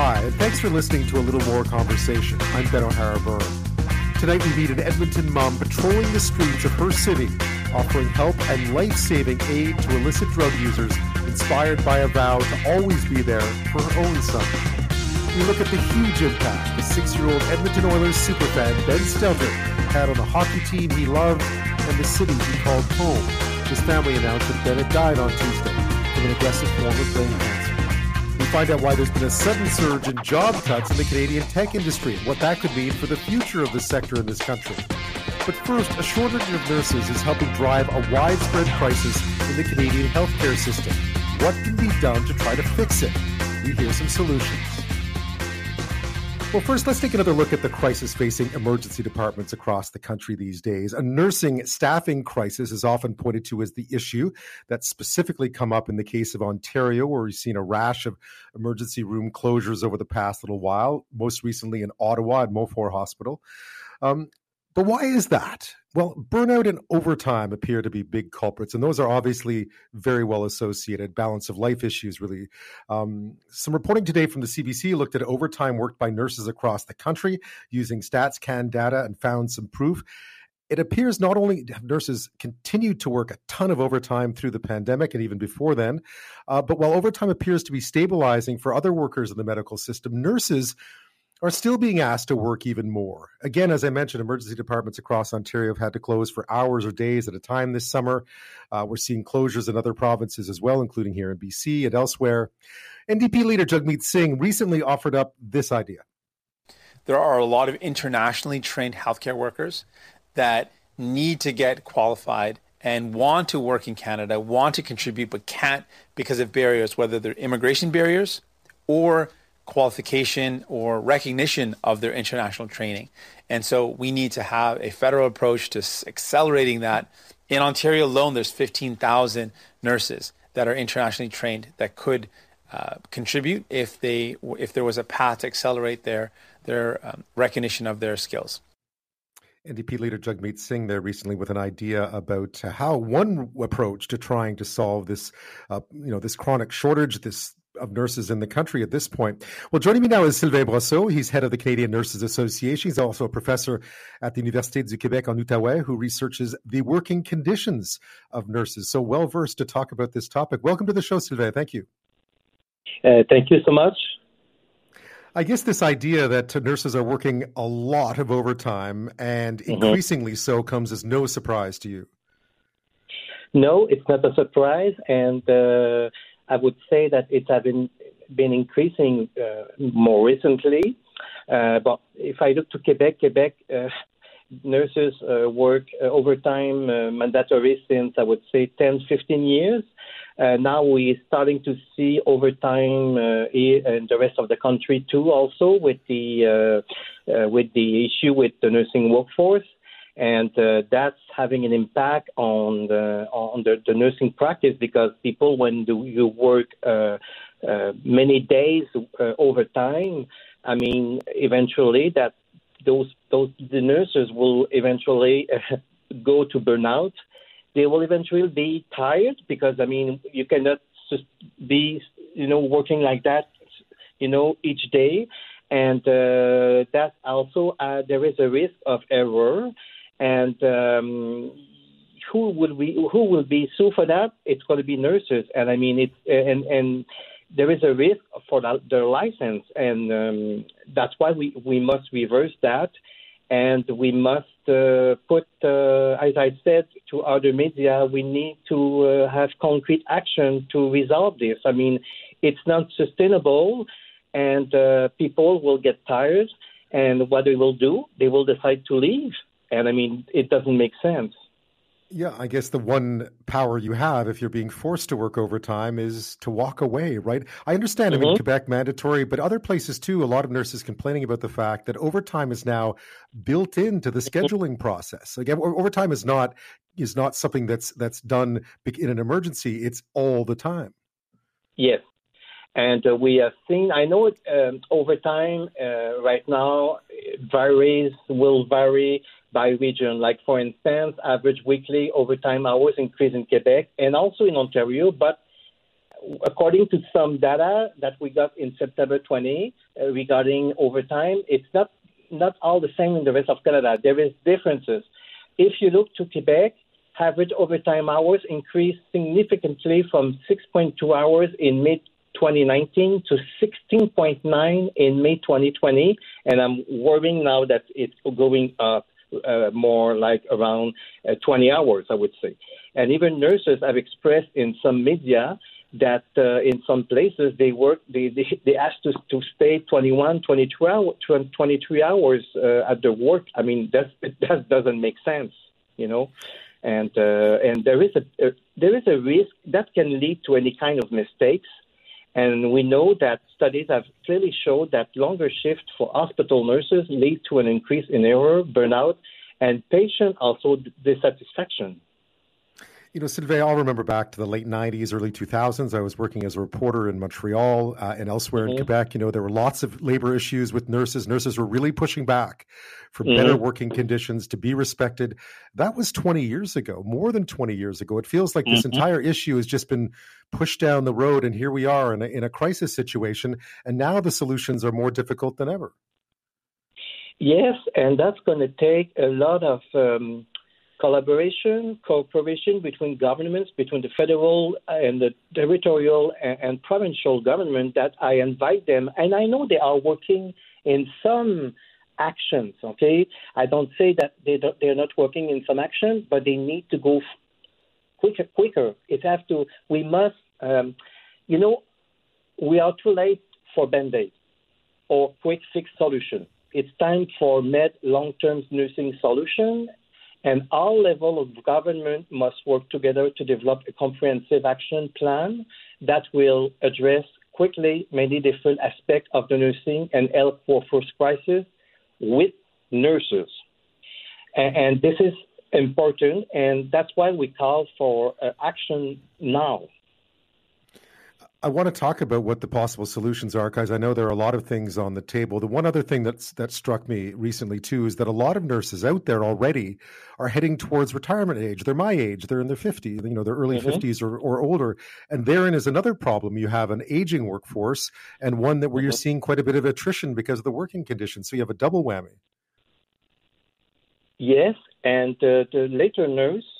Hi, and thanks for listening to A Little More Conversation. I'm Ben O'Hara Byrne. Tonight we meet an Edmonton mom patrolling the streets of her city, offering help and life-saving aid to illicit drug users, inspired by a vow to always be there for her own son. We look at the huge impact the six-year-old Edmonton Oilers superfan Ben Stelter had on the hockey team he loved and the city he called home. His family announced that Ben had died on Tuesday from an aggressive form of brain cancer find out why there's been a sudden surge in job cuts in the Canadian tech industry and what that could mean for the future of the sector in this country. But first, a shortage of nurses is helping drive a widespread crisis in the Canadian healthcare system. What can be done to try to fix it? We hear some solutions. Well, first, let's take another look at the crisis facing emergency departments across the country these days. A nursing staffing crisis is often pointed to as the issue that's specifically come up in the case of Ontario, where we've seen a rash of emergency room closures over the past little while, most recently in Ottawa at Montfort Hospital. Um, but why is that? Well, burnout and overtime appear to be big culprits, and those are obviously very well associated. Balance of life issues, really. Um, some reporting today from the CBC looked at overtime worked by nurses across the country using StatsCan data and found some proof. It appears not only have nurses continued to work a ton of overtime through the pandemic and even before then, uh, but while overtime appears to be stabilizing for other workers in the medical system, nurses are still being asked to work even more. Again, as I mentioned, emergency departments across Ontario have had to close for hours or days at a time this summer. Uh, we're seeing closures in other provinces as well, including here in BC and elsewhere. NDP leader Jagmeet Singh recently offered up this idea. There are a lot of internationally trained healthcare workers that need to get qualified and want to work in Canada, want to contribute, but can't because of barriers, whether they're immigration barriers or qualification or recognition of their international training. And so we need to have a federal approach to accelerating that. In Ontario alone, there's 15,000 nurses that are internationally trained that could uh, contribute if they if there was a path to accelerate their their um, recognition of their skills. NDP leader Jagmeet Singh there recently with an idea about how one approach to trying to solve this, uh, you know, this chronic shortage, this of nurses in the country at this point. Well, joining me now is Sylvain Brousseau. He's head of the Canadian Nurses Association. He's also a professor at the Université du Québec en Outaouais who researches the working conditions of nurses. So well versed to talk about this topic. Welcome to the show, Sylvain. Thank you. Uh, thank you so much. I guess this idea that nurses are working a lot of overtime and mm-hmm. increasingly so comes as no surprise to you. No, it's not a surprise. And uh, I would say that it has been been increasing uh, more recently. Uh, but if I look to Quebec, Quebec uh, nurses uh, work uh, overtime uh, mandatory since I would say 10, 15 years. now we're starting to see overtime in the rest of the country too, also with the with the issue with the nursing workforce and uh, that's having an impact on the on the, the nursing practice because people when do you work uh, uh, many days uh, over time, I mean, eventually that those those the nurses will eventually uh, go to burnout. They will eventually be tired because I mean you cannot just be you know working like that you know each day and uh, that also uh, there is a risk of error and um, who will we who will be sue for that? It's going to be nurses, and I mean it's and and there is a risk for their license, and um, that's why we we must reverse that, and we must uh, put, uh, as I said to other media, we need to uh, have concrete action to resolve this. I mean, it's not sustainable, and uh, people will get tired, and what they will do, they will decide to leave and I mean, it doesn't make sense. Yeah, I guess the one power you have if you're being forced to work overtime is to walk away, right? I understand, mm-hmm. I mean, mm-hmm. Quebec mandatory, but other places too, a lot of nurses complaining about the fact that overtime is now built into the mm-hmm. scheduling process. Again, overtime is not is not something that's that's done in an emergency, it's all the time. Yes. And uh, we have seen, I know um, overtime uh, right now varies, will vary by region. Like, for instance, average weekly overtime hours increase in Quebec and also in Ontario, but according to some data that we got in September 20 uh, regarding overtime, it's not not all the same in the rest of Canada. There is differences. If you look to Quebec, average overtime hours increased significantly from 6.2 hours in mid 2019 to 16.9 in May 2020, and I'm worrying now that it's going up uh, more like around uh, 20 hours, I would say. And even nurses have expressed in some media that uh, in some places they work, they, they, they asked us to stay 21, 22 hours, 23 hours uh, at the work. I mean, that, that doesn't make sense, you know. And uh, and there is a, a there is a risk that can lead to any kind of mistakes and we know that studies have clearly showed that longer shifts for hospital nurses lead to an increase in error, burnout, and patient also dissatisfaction. You know, Sylvain, I'll remember back to the late 90s, early 2000s. I was working as a reporter in Montreal uh, and elsewhere mm-hmm. in Quebec. You know, there were lots of labor issues with nurses. Nurses were really pushing back for mm-hmm. better working conditions to be respected. That was 20 years ago, more than 20 years ago. It feels like mm-hmm. this entire issue has just been pushed down the road, and here we are in a, in a crisis situation. And now the solutions are more difficult than ever. Yes, and that's going to take a lot of. Um, collaboration, cooperation between governments, between the federal and the territorial and, and, provincial government that I invite them. And I know they are working in some actions, okay? I don't say that they they're not working in some action, but they need to go quicker, quicker. It has to, we must, um, you know, we are too late for Band-Aid or quick fix solution. It's time for med long-term nursing solution and all levels of government must work together to develop a comprehensive action plan that will address quickly many different aspects of the nursing and health workforce crisis with nurses. And, and this is important, and that's why we call for uh, action now. I want to talk about what the possible solutions are because I know there are a lot of things on the table. The one other thing that's that struck me recently too is that a lot of nurses out there already are heading towards retirement age. They're my age. They're in their 50s, you know, their early mm-hmm. 50s or, or older. And therein is another problem. You have an aging workforce and one that where mm-hmm. you're seeing quite a bit of attrition because of the working conditions. So you have a double whammy. Yes, and uh, the later nurse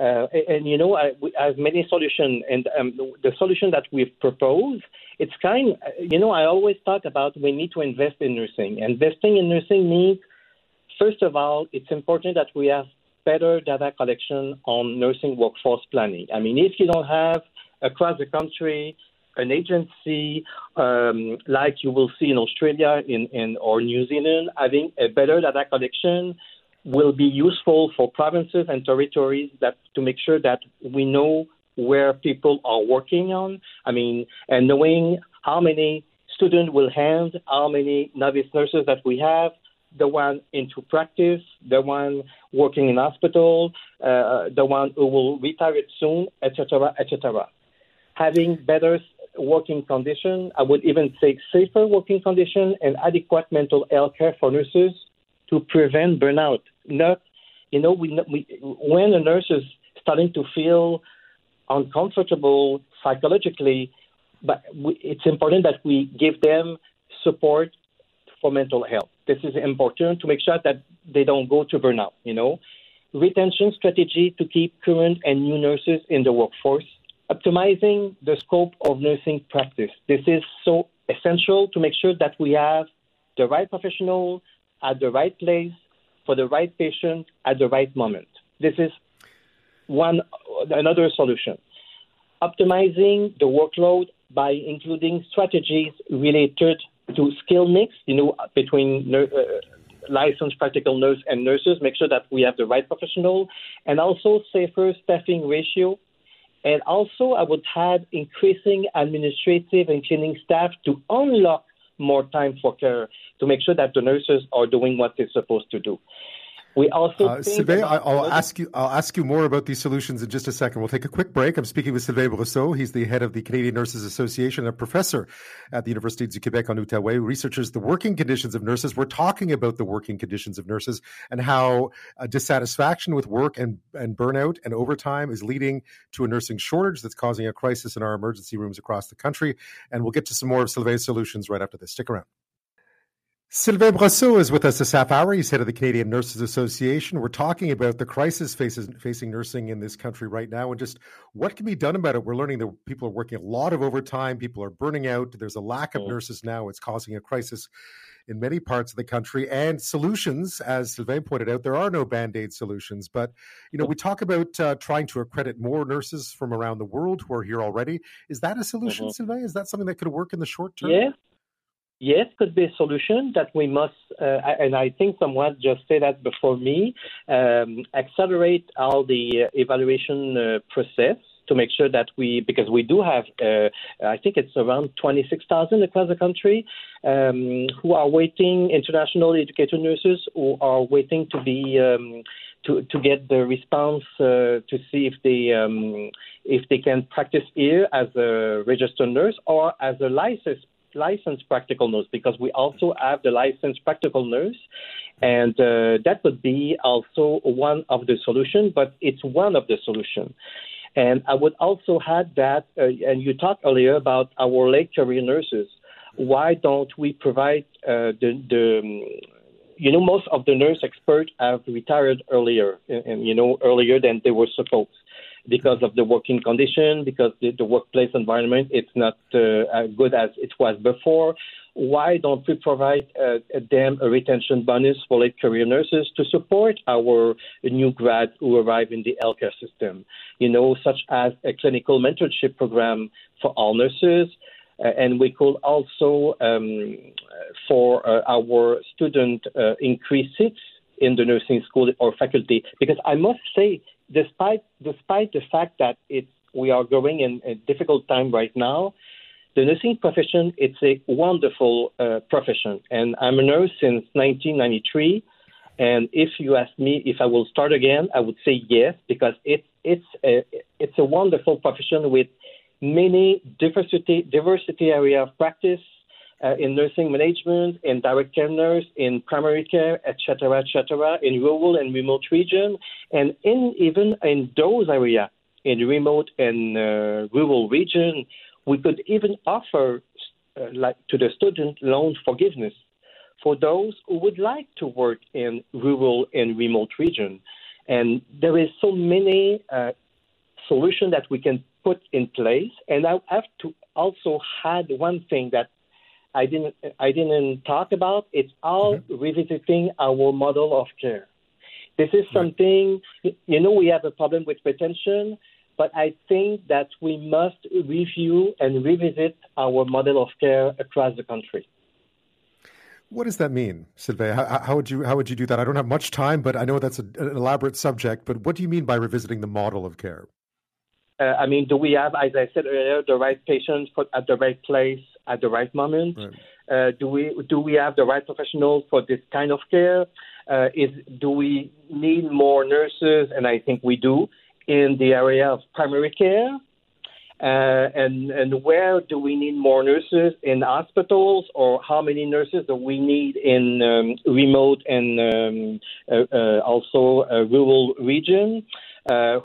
uh, and, you know, I, I, have many solutions, and um, the solution that we've proposed, it's kind. You know, I always talk about we need to invest in nursing. Investing in nursing means, first of all, it's important that we have better data collection on nursing workforce planning. I mean, if you don't have across the country an agency um, like you will see in Australia in, in or New Zealand having a better data collection will be useful for provinces and territories that to make sure that we know where people are working on. I mean, and knowing how many students will hand, how many novice nurses that we have, the one into practice, the one working in hospital, uh, the one who will retire soon, etc., etc. Having better working condition, I would even say safer working condition and adequate mental health care for nurses to prevent burnout. Not, you know, we, we when a nurse is starting to feel uncomfortable psychologically, but we, it's important that we give them support for mental health. This is important to make sure that they don't go to burnout. You know, retention strategy to keep current and new nurses in the workforce. Optimizing the scope of nursing practice. This is so essential to make sure that we have the right professional at the right place for the right patient at the right moment. This is one another solution. Optimizing the workload by including strategies related to skill mix, you know, between uh, licensed practical nurse and nurses, make sure that we have the right professional, and also safer staffing ratio. And also, I would add increasing administrative and cleaning staff to unlock more time for care to make sure that the nurses are doing what they're supposed to do. We also uh, Sylvain, I'll ask you. I'll ask you more about these solutions in just a second. We'll take a quick break. I'm speaking with Sylvain Brousseau. He's the head of the Canadian Nurses Association, and a professor at the Université du Québec en Outaouais, who researches the working conditions of nurses. We're talking about the working conditions of nurses and how uh, dissatisfaction with work and and burnout and overtime is leading to a nursing shortage that's causing a crisis in our emergency rooms across the country. And we'll get to some more of Sylvain's solutions right after this. Stick around. Sylvain Brousseau is with us this half hour. He's head of the Canadian Nurses Association. We're talking about the crisis faces, facing nursing in this country right now and just what can be done about it. We're learning that people are working a lot of overtime, people are burning out. There's a lack of mm. nurses now. It's causing a crisis in many parts of the country and solutions as sylvain pointed out there are no band-aid solutions but you know we talk about uh, trying to accredit more nurses from around the world who are here already is that a solution mm-hmm. sylvain is that something that could work in the short term yeah yes, could be a solution that we must, uh, and I think someone just said that before me, um, accelerate all the uh, evaluation uh, process to make sure that we, because we do have, uh, I think it's around 26,000 across the country um, who are waiting, international educator nurses who are waiting to be. Um, to, to get the response uh, to see if they um, if they can practice here as a registered nurse or as a licensed licensed practical nurse because we also have the licensed practical nurse, and uh, that would be also one of the solution, but it's one of the solution. And I would also add that, uh, and you talked earlier about our late career nurses. Why don't we provide uh, the, the you know, most of the nurse experts have retired earlier, and you know, earlier than they were supposed because of the working condition, because the, the workplace environment it's not uh, as good as it was before. Why don't we provide uh, them a retention bonus for late career nurses to support our new grads who arrive in the healthcare system? You know, such as a clinical mentorship program for all nurses. Uh, and we could also, um, for uh, our student, uh, increase seats in the nursing school or faculty. Because I must say, despite despite the fact that it's we are going in a difficult time right now, the nursing profession it's a wonderful uh, profession, and I'm a nurse since 1993. And if you ask me if I will start again, I would say yes because it's it's a it's a wonderful profession with many diversity diversity area of practice uh, in nursing management, in direct care nurse, in primary care, etc., etc., in rural and remote region, and in even in those areas, in remote and uh, rural region, we could even offer uh, like to the student loan forgiveness for those who would like to work in rural and remote region. And there is so many uh, solutions that we can put in place. And I have to also add one thing that I didn't I didn't talk about. It's all mm-hmm. revisiting our model of care. This is something you know we have a problem with retention, but I think that we must review and revisit our model of care across the country. What does that mean, Sylvain? How, how, would you how would you do that? I don't have much time, but I know that's a, an elaborate subject. But what do you mean by revisiting the model of care? Uh, I mean, do we have, as I said earlier, the right patients put at the right place at the right moment? Right. Uh, do we do we have the right professional for this kind of care? Uh, is do we need more nurses? And I think we do in the area of primary care. Uh, and and where do we need more nurses in hospitals, or how many nurses do we need in um, remote and um, uh, uh, also rural region?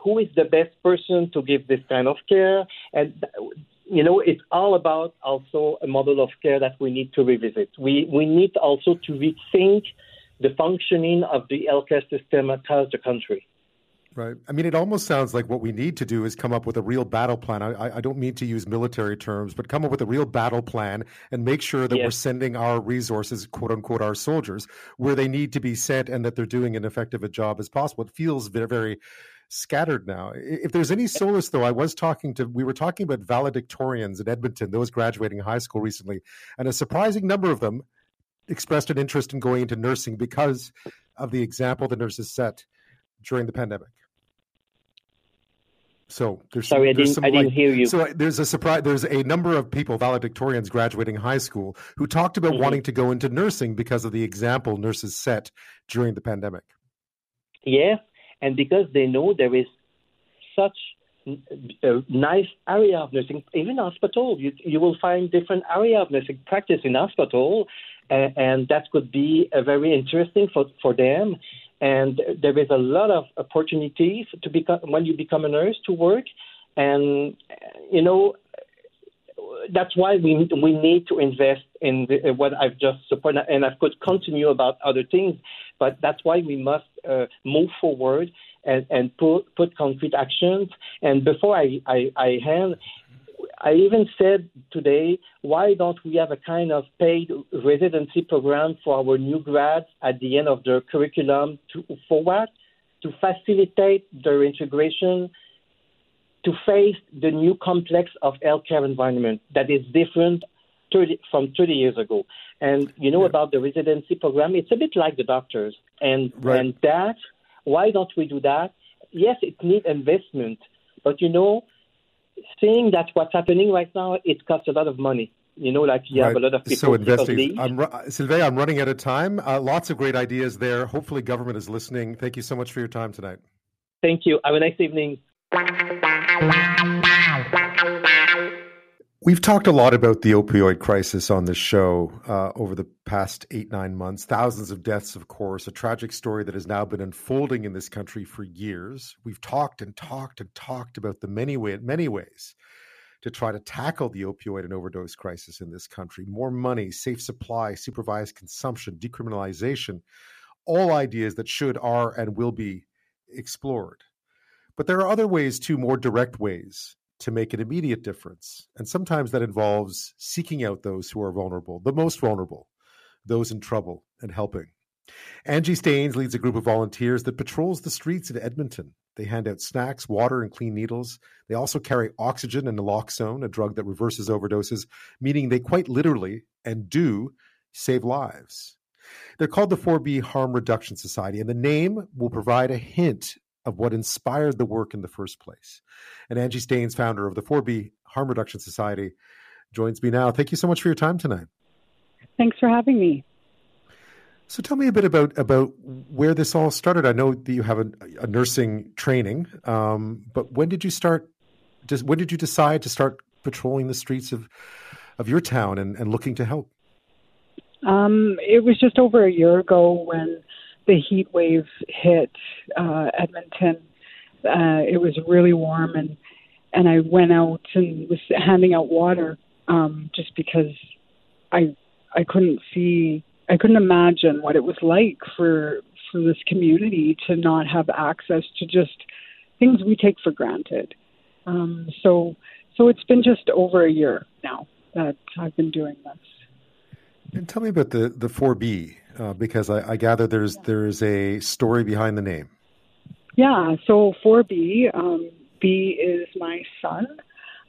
who is the best person to give this kind of care? And you know, it's all about also a model of care that we need to revisit. We, we need also to rethink the functioning of the healthcare system across the country. Right. I mean, it almost sounds like what we need to do is come up with a real battle plan. I, I don't mean to use military terms, but come up with a real battle plan and make sure that yes. we're sending our resources, quote unquote, our soldiers, where they need to be sent and that they're doing an effective a job as possible. It feels very, very scattered now. If there's any solace, though, I was talking to, we were talking about valedictorians in Edmonton, those graduating high school recently, and a surprising number of them expressed an interest in going into nursing because of the example the nurses set during the pandemic. So there's sorry, some, I, didn't, I didn't hear you. So there's a surprise. There's a number of people, valedictorians graduating high school, who talked about mm-hmm. wanting to go into nursing because of the example nurses set during the pandemic. Yes, and because they know there is such a nice area of nursing, even hospital. You, you will find different area of nursing practice in hospital, uh, and that could be very interesting for, for them. And there is a lot of opportunities to become when you become a nurse to work, and you know that's why we we need to invest in the, what I've just supported, and I could continue about other things, but that's why we must uh, move forward and, and put put concrete actions. And before I, I, I hand, I even said today, why don't we have a kind of paid residency program for our new grads at the end of their curriculum to for? To facilitate their integration to face the new complex of healthcare environment that is different 30, from 30 years ago. And you know yeah. about the residency program, it's a bit like the doctors. And, right. and that, why don't we do that? Yes, it needs investment, but you know, seeing that what's happening right now, it costs a lot of money. You know, like you right. have a lot of people. So investing. I'm, Sylvain, I'm running out of time. Uh, lots of great ideas there. Hopefully, government is listening. Thank you so much for your time tonight. Thank you. Have a nice evening. We've talked a lot about the opioid crisis on this show uh, over the past eight, nine months. Thousands of deaths, of course, a tragic story that has now been unfolding in this country for years. We've talked and talked and talked about the many, way, many ways to try to tackle the opioid and overdose crisis in this country. More money, safe supply, supervised consumption, decriminalization, all ideas that should, are, and will be explored. But there are other ways, too, more direct ways to make an immediate difference. And sometimes that involves seeking out those who are vulnerable, the most vulnerable, those in trouble, and helping. Angie Staines leads a group of volunteers that patrols the streets in Edmonton. They hand out snacks, water, and clean needles. They also carry oxygen and naloxone, a drug that reverses overdoses, meaning they quite literally and do save lives. They're called the 4B Harm Reduction Society, and the name will provide a hint of what inspired the work in the first place. And Angie Staines, founder of the 4B Harm Reduction Society, joins me now. Thank you so much for your time tonight. Thanks for having me. So tell me a bit about about where this all started. I know that you have a, a nursing training, um, but when did you start? Just, when did you decide to start patrolling the streets of of your town and, and looking to help? Um, it was just over a year ago when the heat wave hit uh, Edmonton, uh, it was really warm, and and I went out and was handing out water um, just because I I couldn't see I couldn't imagine what it was like for for this community to not have access to just things we take for granted. Um, so so it's been just over a year now that I've been doing this. And tell me about the the 4B uh, because I, I, gather there's there's a story behind the name. Yeah, so 4B, um, B is my son.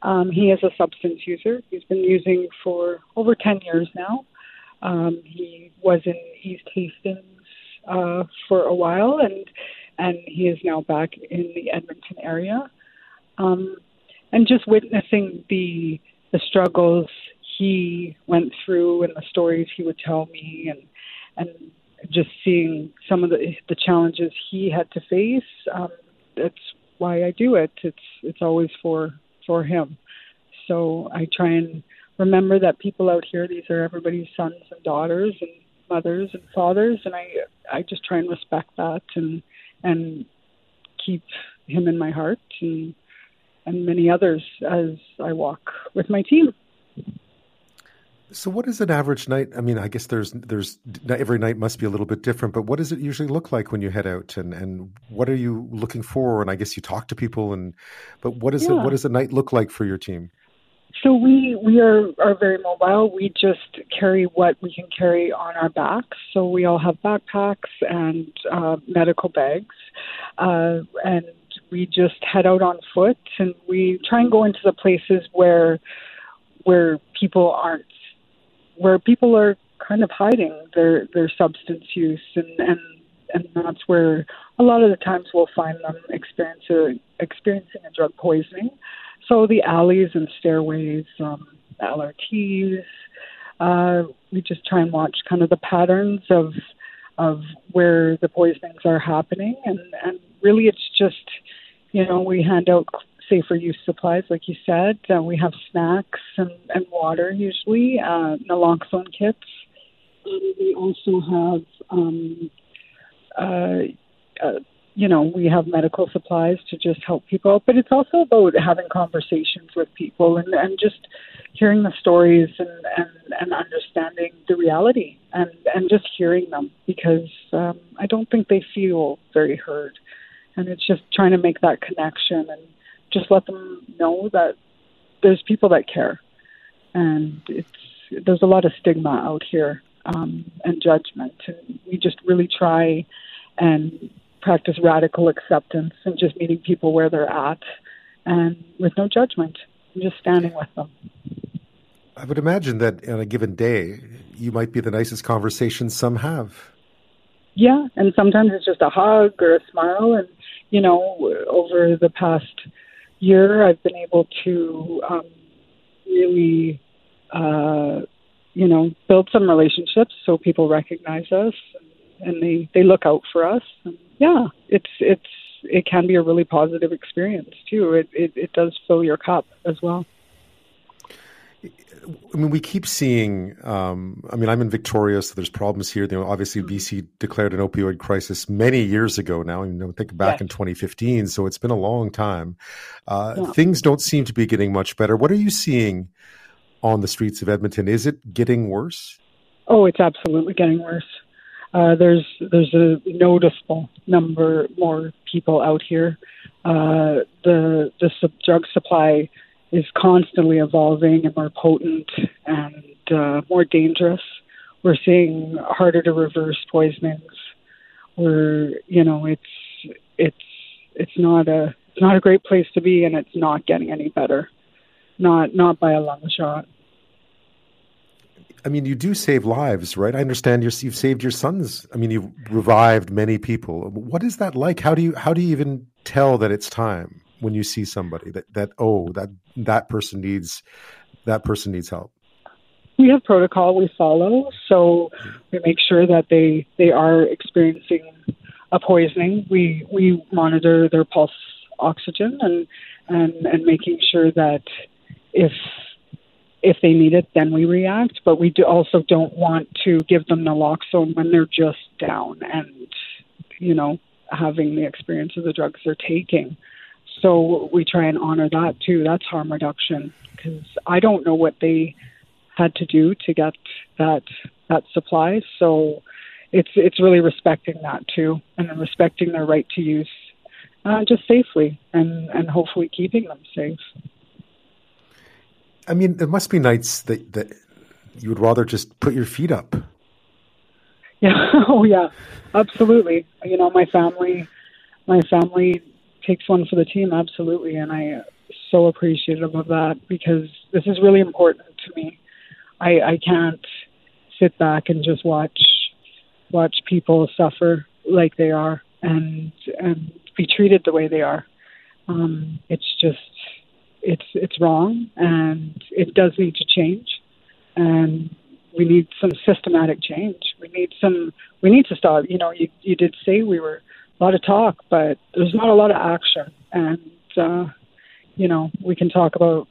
Um, he is a substance user. He's been using for over 10 years now. Um, he was in East Hastings uh, for a while, and and he is now back in the Edmonton area. Um, and just witnessing the the struggles he went through and the stories he would tell me and and just seeing some of the the challenges he had to face um that's why I do it it's it's always for for him so I try and remember that people out here these are everybody's sons and daughters and mothers and fathers and I I just try and respect that and and keep him in my heart and and many others as I walk with my team. So, what is an average night? I mean, I guess there's there's every night must be a little bit different, but what does it usually look like when you head out, and and what are you looking for? And I guess you talk to people, and but what is yeah. it? What does a night look like for your team? So we we are are very mobile. We just carry what we can carry on our backs. So we all have backpacks and uh, medical bags, uh, and we just head out on foot, and we try and go into the places where where people aren't where people are kind of hiding their their substance use and and and that's where a lot of the times we'll find them experiencing experiencing a drug poisoning. So the alleys and stairways, um, LRTs, uh, we just try and watch kind of the patterns of of where the poisonings are happening, and and really it's just you know we hand out safer use supplies, like you said. Uh, we have snacks and, and water usually, uh, naloxone kits. Um, we also have, um, uh, uh, you know, we have medical supplies to just help people. But it's also about having conversations with people and, and just hearing the stories and, and, and understanding the reality and, and just hearing them because um, I don't think they feel very heard. And it's just trying to make that connection and just let them know that there's people that care, and it's there's a lot of stigma out here um, and judgment, and we just really try and practice radical acceptance and just meeting people where they're at, and with no judgment, and just standing with them. I would imagine that on a given day, you might be the nicest conversation some have. Yeah, and sometimes it's just a hug or a smile, and you know, over the past year, I've been able to um, really, uh, you know, build some relationships so people recognize us and they they look out for us. And yeah, it's it's it can be a really positive experience too. It it, it does fill your cup as well. I mean, we keep seeing. Um, I mean, I'm in Victoria, so there's problems here. You know, obviously, mm-hmm. BC declared an opioid crisis many years ago now. You know, think back in 2015, so it's been a long time. Uh, yeah. Things don't seem to be getting much better. What are you seeing on the streets of Edmonton? Is it getting worse? Oh, it's absolutely getting worse. Uh, there's there's a noticeable number more people out here. Uh, the the sub- drug supply is constantly evolving and more potent and uh, more dangerous. We're seeing harder to reverse poisonings. We're, you know, it's it's it's not a it's not a great place to be, and it's not getting any better. Not not by a long shot. I mean, you do save lives, right? I understand you have saved your sons. I mean, you've revived many people. What is that like? How do you how do you even tell that it's time? When you see somebody that that oh that that person needs that person needs help? We have protocol we follow, so we make sure that they they are experiencing a poisoning. We we monitor their pulse oxygen and and and making sure that if if they need it, then we react. But we do also don't want to give them naloxone when they're just down and you know having the experience of the drugs they're taking. So we try and honor that too. That's harm reduction because I don't know what they had to do to get that that supply. So it's it's really respecting that too, and then respecting their right to use uh, just safely, and and hopefully keeping them safe. I mean, there must be nights that that you would rather just put your feet up. Yeah. Oh yeah. Absolutely. You know, my family, my family takes one for the team, absolutely, and I am so appreciative of that because this is really important to me. I I can't sit back and just watch watch people suffer like they are and and be treated the way they are. Um, it's just it's it's wrong and it does need to change and we need some systematic change. We need some we need to stop. You know, you you did say we were a lot of talk, but there's not a lot of action. And uh, you know, we can talk about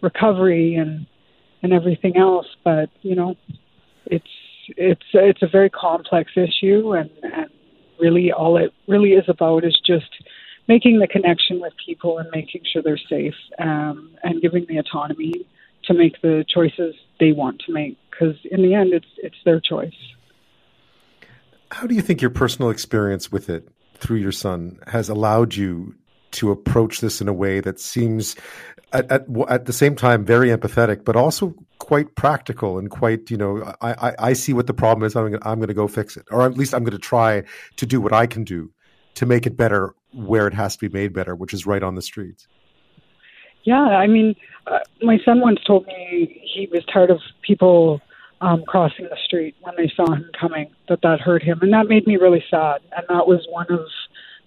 recovery and and everything else, but you know, it's it's it's a very complex issue, and and really all it really is about is just making the connection with people and making sure they're safe um, and giving the autonomy to make the choices they want to make because in the end it's it's their choice how do you think your personal experience with it through your son has allowed you to approach this in a way that seems at, at, at, the same time very empathetic, but also quite practical and quite, you know, I, I, I see what the problem is. I'm, I'm going to go fix it, or at least I'm going to try to do what I can do to make it better where it has to be made better, which is right on the streets. Yeah, I mean, uh, my son once told me he was tired of people um, crossing the street when they saw him coming, that that hurt him. And that made me really sad. And that was one of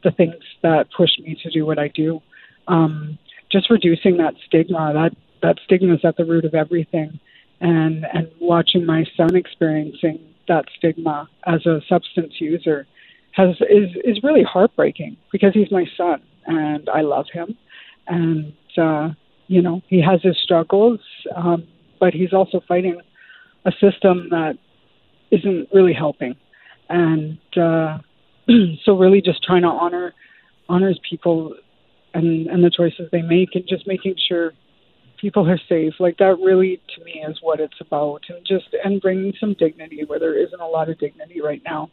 the things that pushed me to do what I do. Um, just reducing that stigma, that, that stigma is at the root of everything. And, and watching my son experiencing that stigma as a substance user has is is really heartbreaking because he's my son and I love him and uh, you know he has his struggles um, but he's also fighting a system that isn't really helping. And uh, so really just trying to honor honors people and and the choices they make and just making sure people are safe. Like that really to me is what it's about. And just and bringing some dignity where there isn't a lot of dignity right now.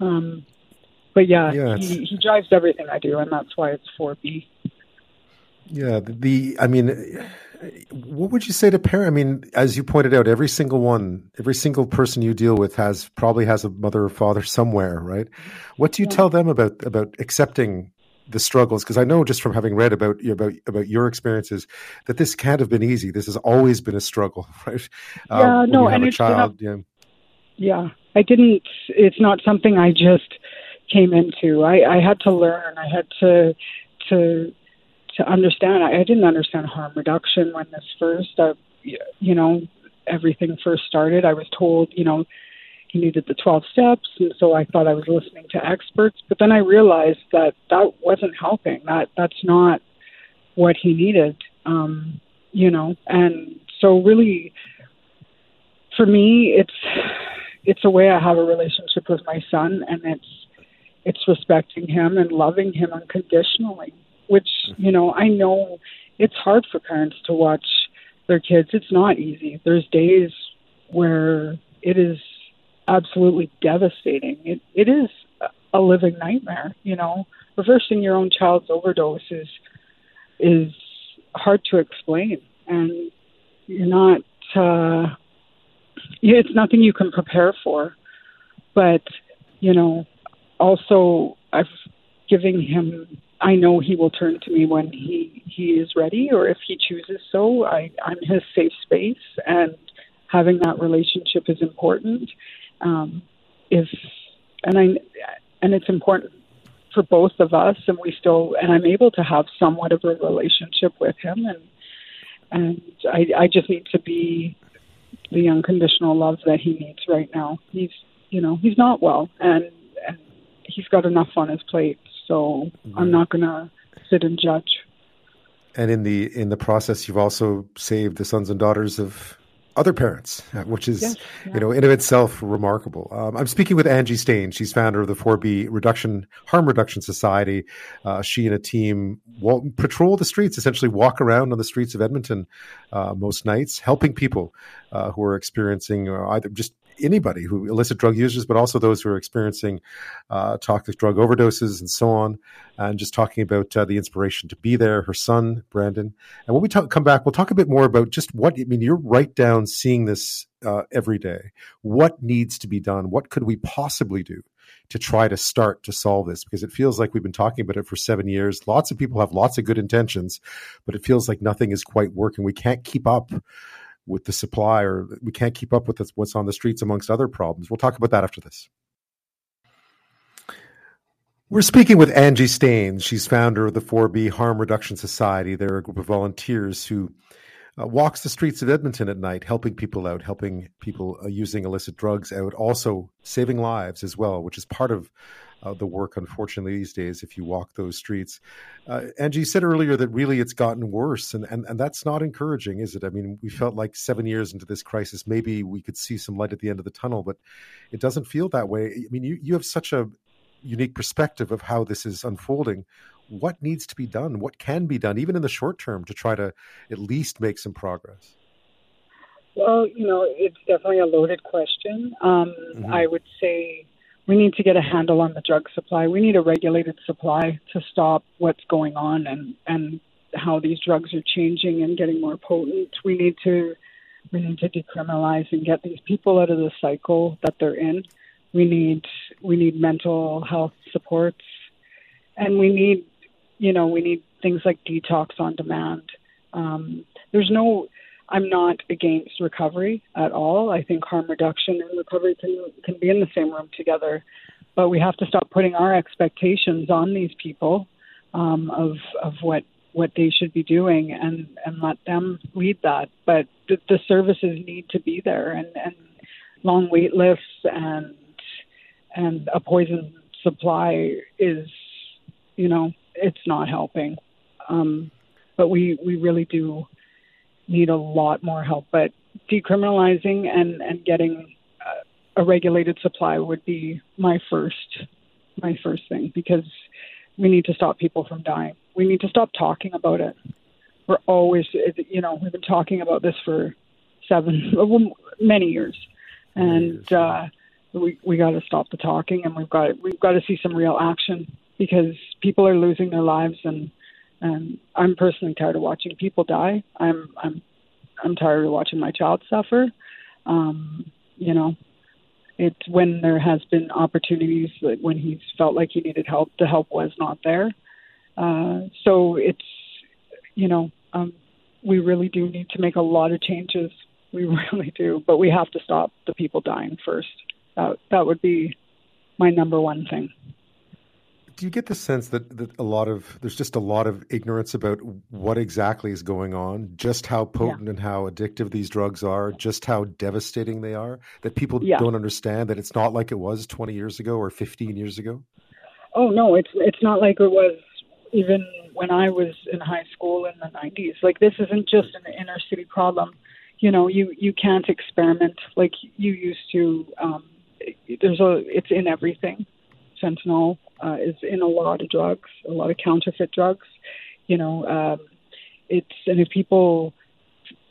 Um but yeah, yeah he, he drives everything i do and that's why it's 4b yeah the i mean what would you say to parents? I mean, as you pointed out, every single one, every single person you deal with has probably has a mother or father somewhere, right? What do you yeah. tell them about about accepting the struggles? Because I know just from having read about about about your experiences that this can't have been easy. This has always been a struggle, right? Yeah, um, no, and a child, yeah. yeah, I didn't. It's not something I just came into. I, I had to learn. I had to to to understand. I, I didn't understand harm reduction when this first, uh, you know, everything first started. I was told, you know, he needed the 12 steps, and so I thought I was listening to experts. But then I realized that that wasn't helping. That that's not what he needed, um, you know. And so really, for me, it's it's a way I have a relationship with my son, and it's it's respecting him and loving him unconditionally which you know I know it's hard for parents to watch their kids. It's not easy. There's days where it is absolutely devastating. It it is a living nightmare. You know, reversing your own child's overdose is is hard to explain, and you're not. Uh, it's nothing you can prepare for, but you know, also I've giving him I know he will turn to me when he he is ready, or if he chooses so. I I'm his safe space, and having that relationship is important. Um, if and I and it's important for both of us, and we still and I'm able to have somewhat of a relationship with him, and and I I just need to be the unconditional love that he needs right now. He's you know he's not well, and and he's got enough on his plate so mm-hmm. I'm not going to sit and judge. And in the in the process, you've also saved the sons and daughters of other parents, uh, which is, yes, yeah. you know, in of itself remarkable. Um, I'm speaking with Angie Stain. She's founder of the 4B Reduction Harm Reduction Society. Uh, she and a team walk, patrol the streets, essentially walk around on the streets of Edmonton uh, most nights, helping people uh, who are experiencing uh, either just anybody who illicit drug users, but also those who are experiencing uh, toxic drug overdoses and so on. And just talking about uh, the inspiration to be there, her son Brandon. And when we talk, come back, we'll talk a bit more about just what I mean. You're right down seeing this uh, every day. What needs to be done? What could we possibly do? to try to start to solve this because it feels like we've been talking about it for seven years. Lots of people have lots of good intentions, but it feels like nothing is quite working. We can't keep up with the supply or we can't keep up with what's on the streets amongst other problems. We'll talk about that after this. We're speaking with Angie Staines. She's founder of the 4B Harm Reduction Society. They're a group of volunteers who uh, walks the streets of Edmonton at night, helping people out, helping people uh, using illicit drugs out, also saving lives as well, which is part of uh, the work, unfortunately, these days, if you walk those streets. Uh, Angie said earlier that really it's gotten worse, and, and, and that's not encouraging, is it? I mean, we felt like seven years into this crisis, maybe we could see some light at the end of the tunnel, but it doesn't feel that way. I mean, you, you have such a unique perspective of how this is unfolding. What needs to be done? What can be done, even in the short term, to try to at least make some progress? Well, you know, it's definitely a loaded question. Um, mm-hmm. I would say we need to get a handle on the drug supply. We need a regulated supply to stop what's going on and and how these drugs are changing and getting more potent. We need to we need to decriminalize and get these people out of the cycle that they're in. We need we need mental health supports, and we need you know we need things like detox on demand. Um, there's no I'm not against recovery at all. I think harm reduction and recovery can can be in the same room together, but we have to stop putting our expectations on these people um, of of what what they should be doing and and let them lead that. But the, the services need to be there, and and long wait lists and and a poison supply is, you know, it's not helping. Um, but we we really do need a lot more help. But decriminalizing and and getting a regulated supply would be my first my first thing because we need to stop people from dying. We need to stop talking about it. We're always, you know, we've been talking about this for seven, many years, and uh, we we got to stop the talking, and we've got we've got to see some real action because people are losing their lives, and and I'm personally tired of watching people die. I'm I'm I'm tired of watching my child suffer. Um, you know, it's when there has been opportunities that when he's felt like he needed help, the help was not there. Uh, so it's, you know, um, we really do need to make a lot of changes. We really do, but we have to stop the people dying first. That that would be my number one thing do you get the sense that, that a lot of there's just a lot of ignorance about what exactly is going on, just how potent yeah. and how addictive these drugs are, just how devastating they are, that people yeah. don't understand that it's not like it was 20 years ago or 15 years ago? Oh no, it's it's not like it was even when I was in high school in the 90s. Like this isn't just an inner city problem. You know, you you can't experiment like you used to um there's a it's in everything fentanyl uh, is in a lot of drugs, a lot of counterfeit drugs. You know, um, it's and if people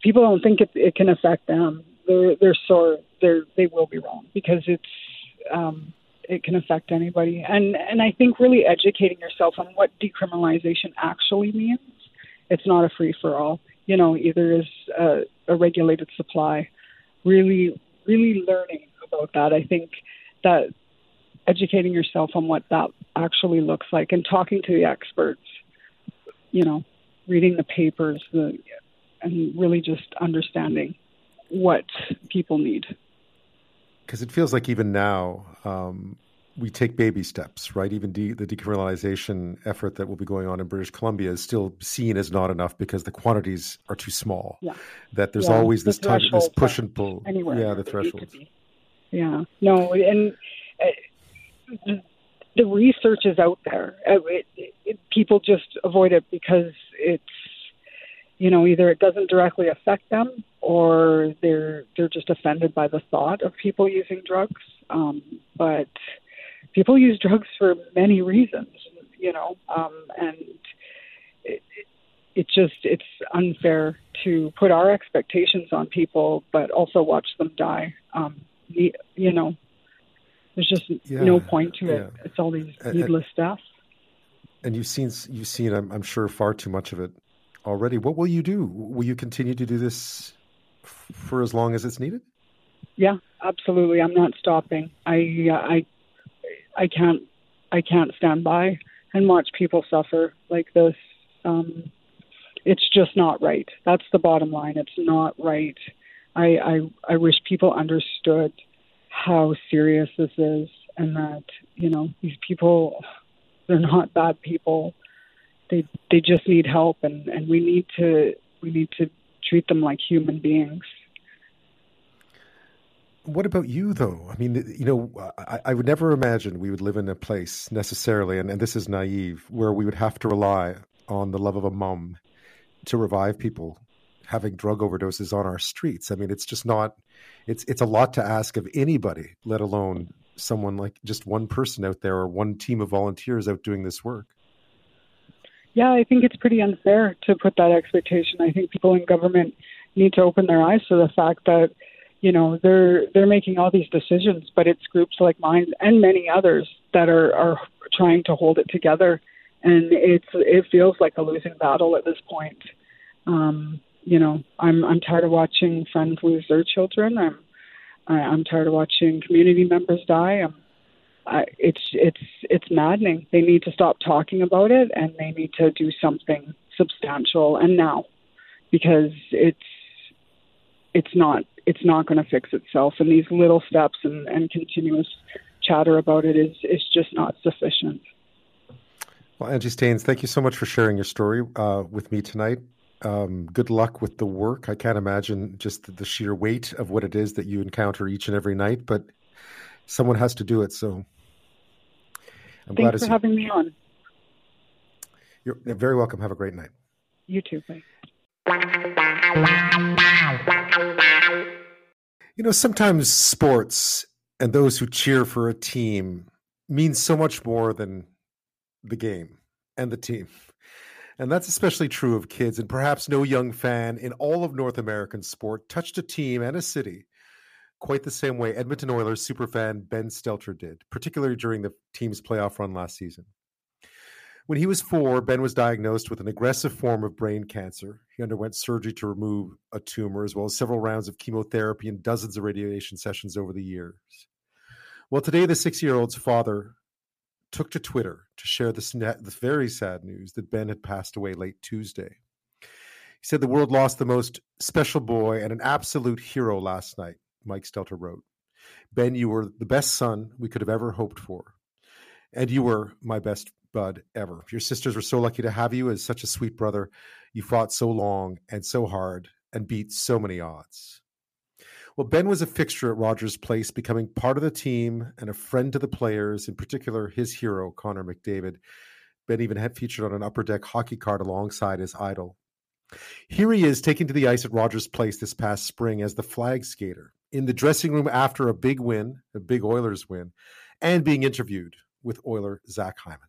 people don't think it, it can affect them, they're they're sore. They're they will be wrong because it's um, it can affect anybody. And and I think really educating yourself on what decriminalization actually means. It's not a free for all. You know, either is a, a regulated supply. Really, really learning about that. I think that educating yourself on what that actually looks like and talking to the experts, you know, reading the papers, the, and really just understanding what people need. Because it feels like even now, um, we take baby steps, right? Even de- the decriminalization effort that will be going on in British Columbia is still seen as not enough because the quantities are too small. Yeah. That there's yeah. always this, type, this push and pull. Anywhere. Yeah, the threshold. Yeah. No, and the research is out there. Uh, it, it, people just avoid it because it's you know either it doesn't directly affect them or they're they're just offended by the thought of people using drugs. Um, but people use drugs for many reasons, you know, um, and it, it just it's unfair to put our expectations on people, but also watch them die. Um, you know, there's just yeah, no point to it. It's all these needless and, stuff. And you've seen you've seen I'm, I'm, sure far too much of it already. What will you do? Will you continue to do this for as long as it's needed? Yeah, absolutely. I'm not stopping. I uh, I I can't I can't stand by and watch people suffer like this. Um, it's just not right. That's the bottom line. It's not right. I I, I wish people understood how serious this is and that you know these people they're not bad people. They they just need help and and we need to we need to treat them like human beings. What about you though? I mean you know I, I, would never imagine we would live in a place necessarily and, and this is naive where we would have to rely on the love of a mom to revive people having drug overdoses on our streets. I mean, it's just not. It's it's a lot to ask of anybody, let alone someone like just one person out there or one team of volunteers out doing this work. Yeah, I think it's pretty unfair to put that expectation. I think people in government need to open their eyes to the fact that you know they're they're making all these decisions, but it's groups like mine and many others that are are trying to hold it together, and it's it feels like a losing battle at this point. Um, you know, I'm I'm tired of watching friends lose their children. I'm I, I'm tired of watching community members die. I'm, I, it's it's it's maddening. They need to stop talking about it, and they need to do something substantial and now, because it's it's not it's not going to fix itself. And these little steps and, and continuous chatter about it is is just not sufficient. Well, Angie Staines, thank you so much for sharing your story uh, with me tonight. Um, good luck with the work. I can't imagine just the sheer weight of what it is that you encounter each and every night, but someone has to do it. So I'm Thanks for having me on. You're very welcome. Have a great night. You too. Bye. You know, sometimes sports and those who cheer for a team means so much more than the game and the team. And that's especially true of kids. And perhaps no young fan in all of North American sport touched a team and a city quite the same way Edmonton Oilers superfan Ben Stelter did, particularly during the team's playoff run last season. When he was four, Ben was diagnosed with an aggressive form of brain cancer. He underwent surgery to remove a tumor, as well as several rounds of chemotherapy and dozens of radiation sessions over the years. Well, today, the six year old's father took to Twitter to share this, very sad news that Ben had passed away late Tuesday. He said the world lost the most special boy and an absolute hero last night, Mike Stelter wrote. Ben, you were the best son we could have ever hoped for. And you were my best bud ever. Your sisters were so lucky to have you as such a sweet brother. You fought so long and so hard and beat so many odds. Well, Ben was a fixture at Rogers Place, becoming part of the team and a friend to the players, in particular his hero, Connor McDavid. Ben even had featured on an upper deck hockey card alongside his idol. Here he is taken to the ice at Rogers Place this past spring as the flag skater in the dressing room after a big win, a big Oilers win, and being interviewed with Oiler Zach Hyman.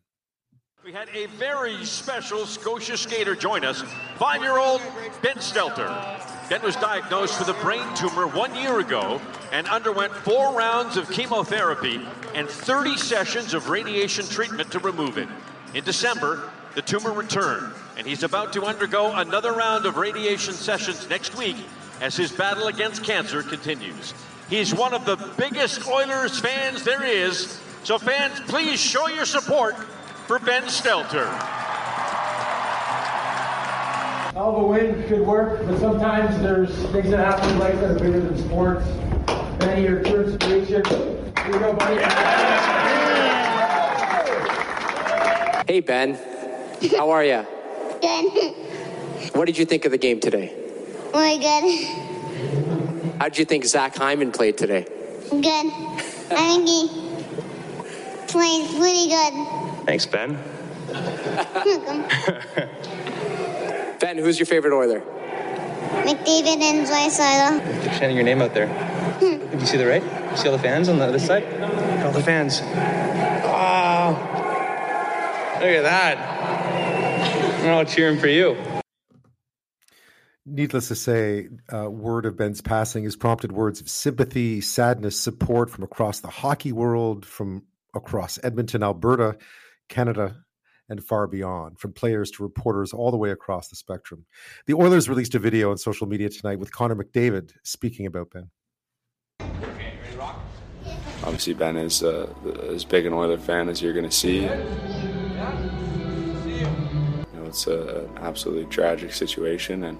We had a very special Scotia skater join us, five year old Ben Stelter. Ben was diagnosed with a brain tumor one year ago and underwent four rounds of chemotherapy and 30 sessions of radiation treatment to remove it. In December, the tumor returned, and he's about to undergo another round of radiation sessions next week as his battle against cancer continues. He's one of the biggest Oilers fans there is, so fans, please show your support for Ben Stelter. All the win could work, but sometimes there's things that happen in life that are bigger than sports. Ben, you're true inspiration. Here you go, buddy. Hey, Ben. How are you? Good. What did you think of the game today? Really good. How did you think Zach Hyman played today? Good. I think he played pretty good. Thanks, Ben. ben, who's your favorite Oiler? McDavid and Draisaitl. Keep shining your name out there. Did you see the right? You see all the fans on the other side? All the fans. Wow. Look at that. They're all cheering for you. Needless to say, uh, word of Ben's passing has prompted words of sympathy, sadness, support from across the hockey world, from across Edmonton, Alberta, Canada, and far beyond, from players to reporters all the way across the spectrum. The Oilers released a video on social media tonight with Connor McDavid speaking about Ben. Obviously, Ben is uh, as big an Oiler fan as you're going to see. You know, it's a, an absolutely tragic situation, and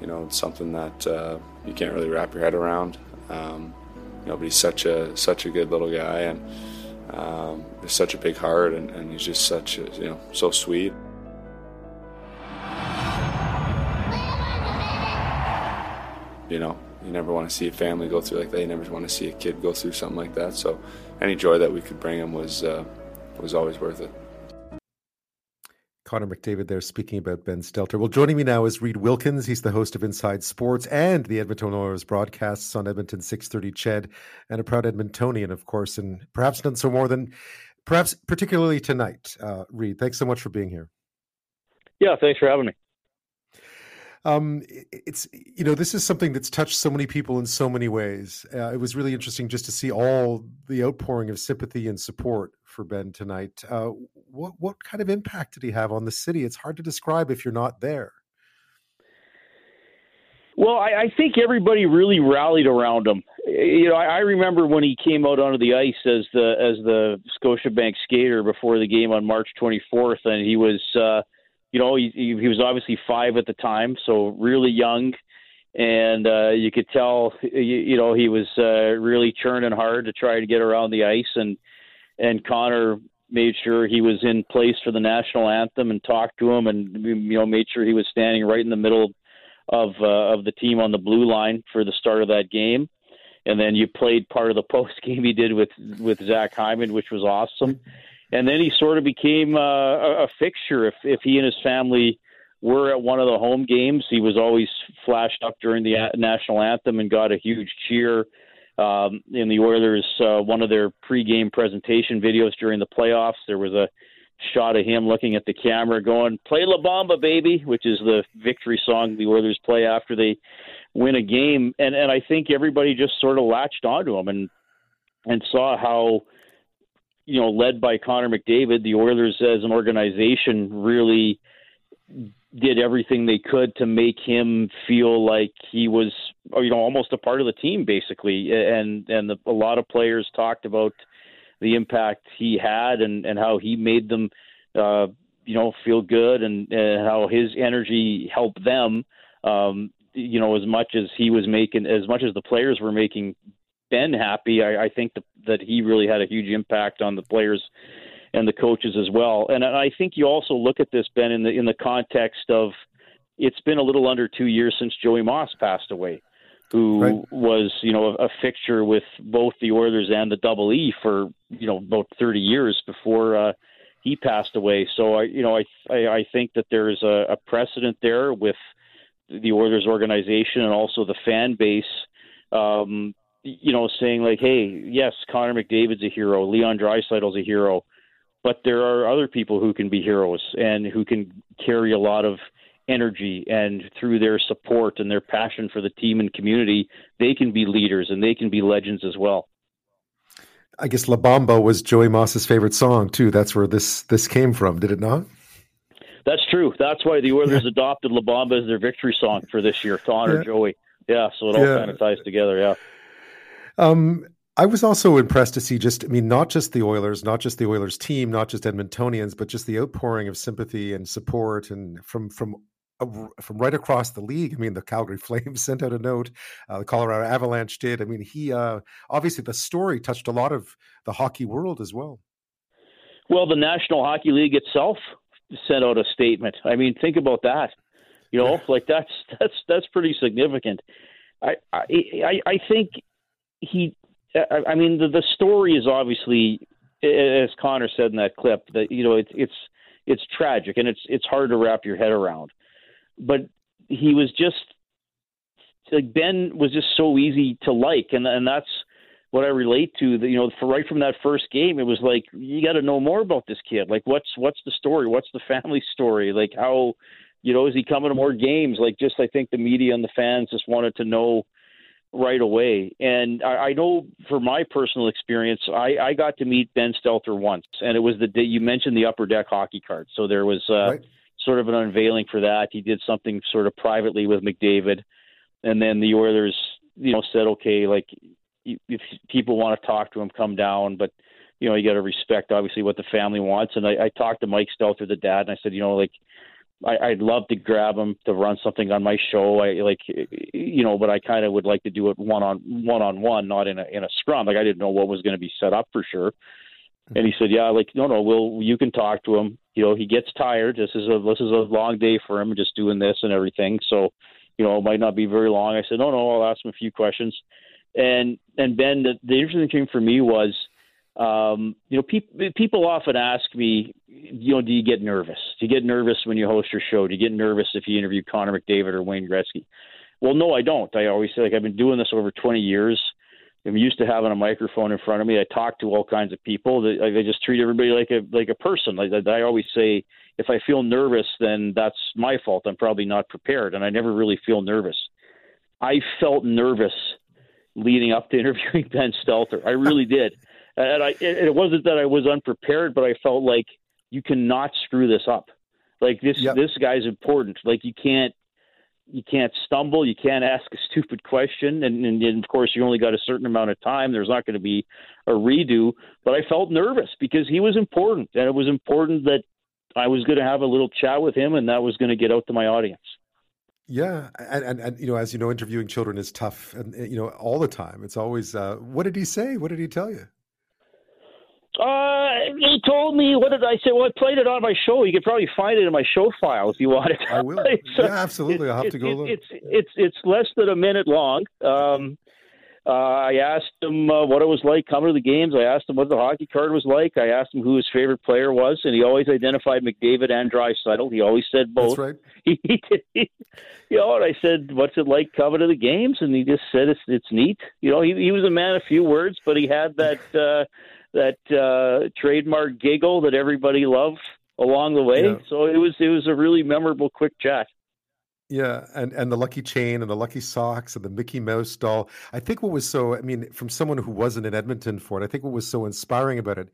you know, it's something that uh, you can't really wrap your head around. Um, you know, but he's such a such a good little guy, and um, such a big heart, and, and he's just such a, you know so sweet. You know, you never want to see a family go through like that. You never want to see a kid go through something like that. So, any joy that we could bring him was uh, was always worth it. Connor McDavid there speaking about Ben Stelter. Well, joining me now is Reid Wilkins. He's the host of Inside Sports and the Edmonton Oilers broadcasts on Edmonton 630 CHED and a proud Edmontonian, of course, and perhaps done so more than perhaps particularly tonight. Uh, Reid, thanks so much for being here. Yeah, thanks for having me. Um, it's you know this is something that's touched so many people in so many ways. Uh, it was really interesting just to see all the outpouring of sympathy and support for Ben tonight. Uh, what what kind of impact did he have on the city? It's hard to describe if you're not there. Well, I, I think everybody really rallied around him. You know, I, I remember when he came out onto the ice as the as the Scotiabank skater before the game on March 24th, and he was. Uh, you know, he, he was obviously five at the time, so really young, and uh, you could tell, you, you know, he was uh, really churning hard to try to get around the ice, and and Connor made sure he was in place for the national anthem and talked to him, and you know made sure he was standing right in the middle of uh, of the team on the blue line for the start of that game. And then you played part of the post game he did with with Zach Hyman, which was awesome. And then he sort of became uh, a, a fixture. If if he and his family were at one of the home games, he was always flashed up during the national anthem and got a huge cheer. Um, in the Oilers, uh, one of their pregame presentation videos during the playoffs, there was a shot of him looking at the camera going, Play La Bamba, baby, which is the victory song the Oilers play after they win a game. And, and I think everybody just sort of latched onto him and, and saw how, you know, led by Connor McDavid, the Oilers as an organization really did everything they could to make him feel like he was, you know, almost a part of the team, basically. And and the, a lot of players talked about the impact he had and, and how he made them, uh, you know, feel good and, and how his energy helped them, um, you know, as much as he was making, as much as the players were making Ben happy, I, I think the, that he really had a huge impact on the players and the coaches as well. And I think you also look at this, Ben, in the in the context of it's been a little under two years since Joey Moss passed away who right. was you know a, a, fixture with both the Oilers and the Double E for you know about 30 years before uh, he passed away. So I you know I I, I think that there is a, a, precedent there with the Oilers organization and also the fan base. Um, you know, saying like, "Hey, yes, Connor McDavid's a hero, Leon Draisaitl's a hero, but there are other people who can be heroes and who can carry a lot of energy and through their support and their passion for the team and community, they can be leaders and they can be legends as well. I guess La Bamba was Joey Moss's favorite song too. That's where this this came from, did it not? That's true. That's why the Oilers yeah. adopted La Bamba as their victory song for this year to honor yeah. Joey. Yeah, so it all yeah. kind of ties together. Yeah. Um, I was also impressed to see just, I mean, not just the Oilers, not just the Oilers team, not just Edmontonians, but just the outpouring of sympathy and support and from from from right across the league. I mean, the Calgary Flames sent out a note. Uh, the Colorado Avalanche did. I mean, he uh, obviously the story touched a lot of the hockey world as well. Well, the National Hockey League itself sent out a statement. I mean, think about that. You know, like that's that's that's pretty significant. I I I think he. I, I mean, the the story is obviously, as Connor said in that clip, that you know it's it's it's tragic and it's it's hard to wrap your head around but he was just like Ben was just so easy to like, and and that's what I relate to. The, you know, for right from that first game, it was like you got to know more about this kid. Like, what's what's the story? What's the family story? Like, how you know is he coming to more games? Like, just I think the media and the fans just wanted to know right away. And I, I know for my personal experience, I, I got to meet Ben Stelter once, and it was the day you mentioned the upper deck hockey card. So there was. Uh, right sort of an unveiling for that. He did something sort of privately with McDavid, and then the Oilers, you know, said, okay, like if people want to talk to him, come down, but you know, you got to respect obviously what the family wants. And I, I talked to Mike Stelter, the dad, and I said, you know, like I, I'd love to grab him to run something on my show. I like, you know, but I kind of would like to do it one on one on one, not in a in a scrum. Like I didn't know what was going to be set up for sure. And he said, "Yeah, like no, no, we'll you can talk to him. You know, he gets tired. This is a this is a long day for him, just doing this and everything. So, you know, it might not be very long." I said, "No, no, I'll ask him a few questions." And and Ben, the, the interesting thing for me was, um, you know, pe- people often ask me, you know, do you get nervous? Do you get nervous when you host your show? Do you get nervous if you interview Connor McDavid or Wayne Gretzky? Well, no, I don't. I always say like I've been doing this over 20 years. I'm used to having a microphone in front of me. I talk to all kinds of people. I just treat everybody like a like a person. Like I always say, if I feel nervous, then that's my fault. I'm probably not prepared, and I never really feel nervous. I felt nervous leading up to interviewing Ben Stelter. I really did, and I it wasn't that I was unprepared, but I felt like you cannot screw this up. Like this yep. this guy's important. Like you can't you can't stumble, you can't ask a stupid question, and, and, and of course you only got a certain amount of time. There's not going to be a redo, but I felt nervous because he was important, and it was important that I was going to have a little chat with him, and that was going to get out to my audience. Yeah, and, and, and you know, as you know, interviewing children is tough, and you know, all the time. It's always, uh, what did he say? What did he tell you? Uh, he told me what did I say? Well, I played it on my show. You could probably find it in my show file if you want it. I will. yeah, absolutely. I'll have to go it, look. It's it's it's less than a minute long. Um, uh, I asked him uh, what it was like coming to the games. I asked him what the hockey card was like. I asked him who his favorite player was, and he always identified McDavid and Draisaitl. He always said both. That's right. He, he, he, you know, and I said, "What's it like coming to the games?" And he just said, "It's it's neat." You know, he he was a man of few words, but he had that uh, that uh, trademark giggle that everybody loved along the way. Yeah. So it was it was a really memorable, quick chat. Yeah, and and the lucky chain and the lucky socks and the Mickey Mouse doll. I think what was so I mean, from someone who wasn't in Edmonton for it, I think what was so inspiring about it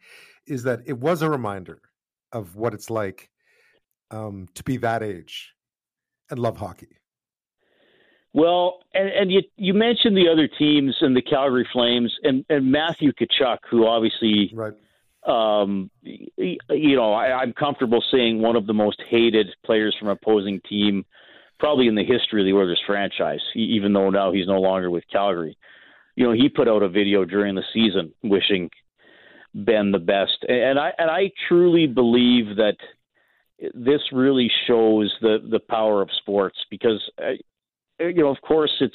is that it was a reminder of what it's like um, to be that age and love hockey. Well, and, and you you mentioned the other teams and the Calgary Flames and, and Matthew Tkachuk, who obviously, right. um, you know, I, I'm comfortable saying one of the most hated players from opposing team, probably in the history of the Oilers franchise. Even though now he's no longer with Calgary, you know, he put out a video during the season wishing Ben the best, and I and I truly believe that this really shows the the power of sports because uh, Uh, you know of course it's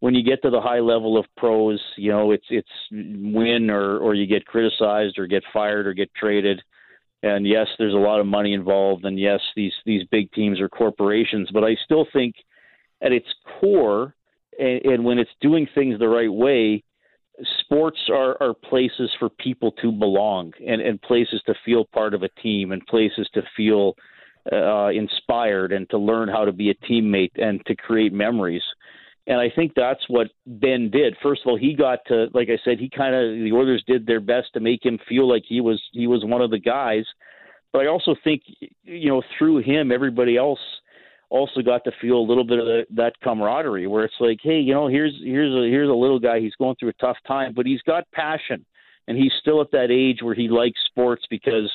when you get to the high level of pros you know it's it's win or or you get criticized or get fired or get traded. And yes there's a lot of money involved. And yes these these big teams are corporations. But I still think at its core and, and when it's doing things the right way sports are, are places for people to belong and, and places to feel part of a team and places to feel uh, inspired and to learn how to be a teammate and to create memories. And I think that's what Ben did. First of all, he got to, like I said, he kind of the Oilers did their best to make him feel like he was he was one of the guys. But I also think, you know, through him, everybody else also got to feel a little bit of the, that camaraderie where it's like, hey, you know, here's here's a here's a little guy. He's going through a tough time, but he's got passion, and he's still at that age where he likes sports because,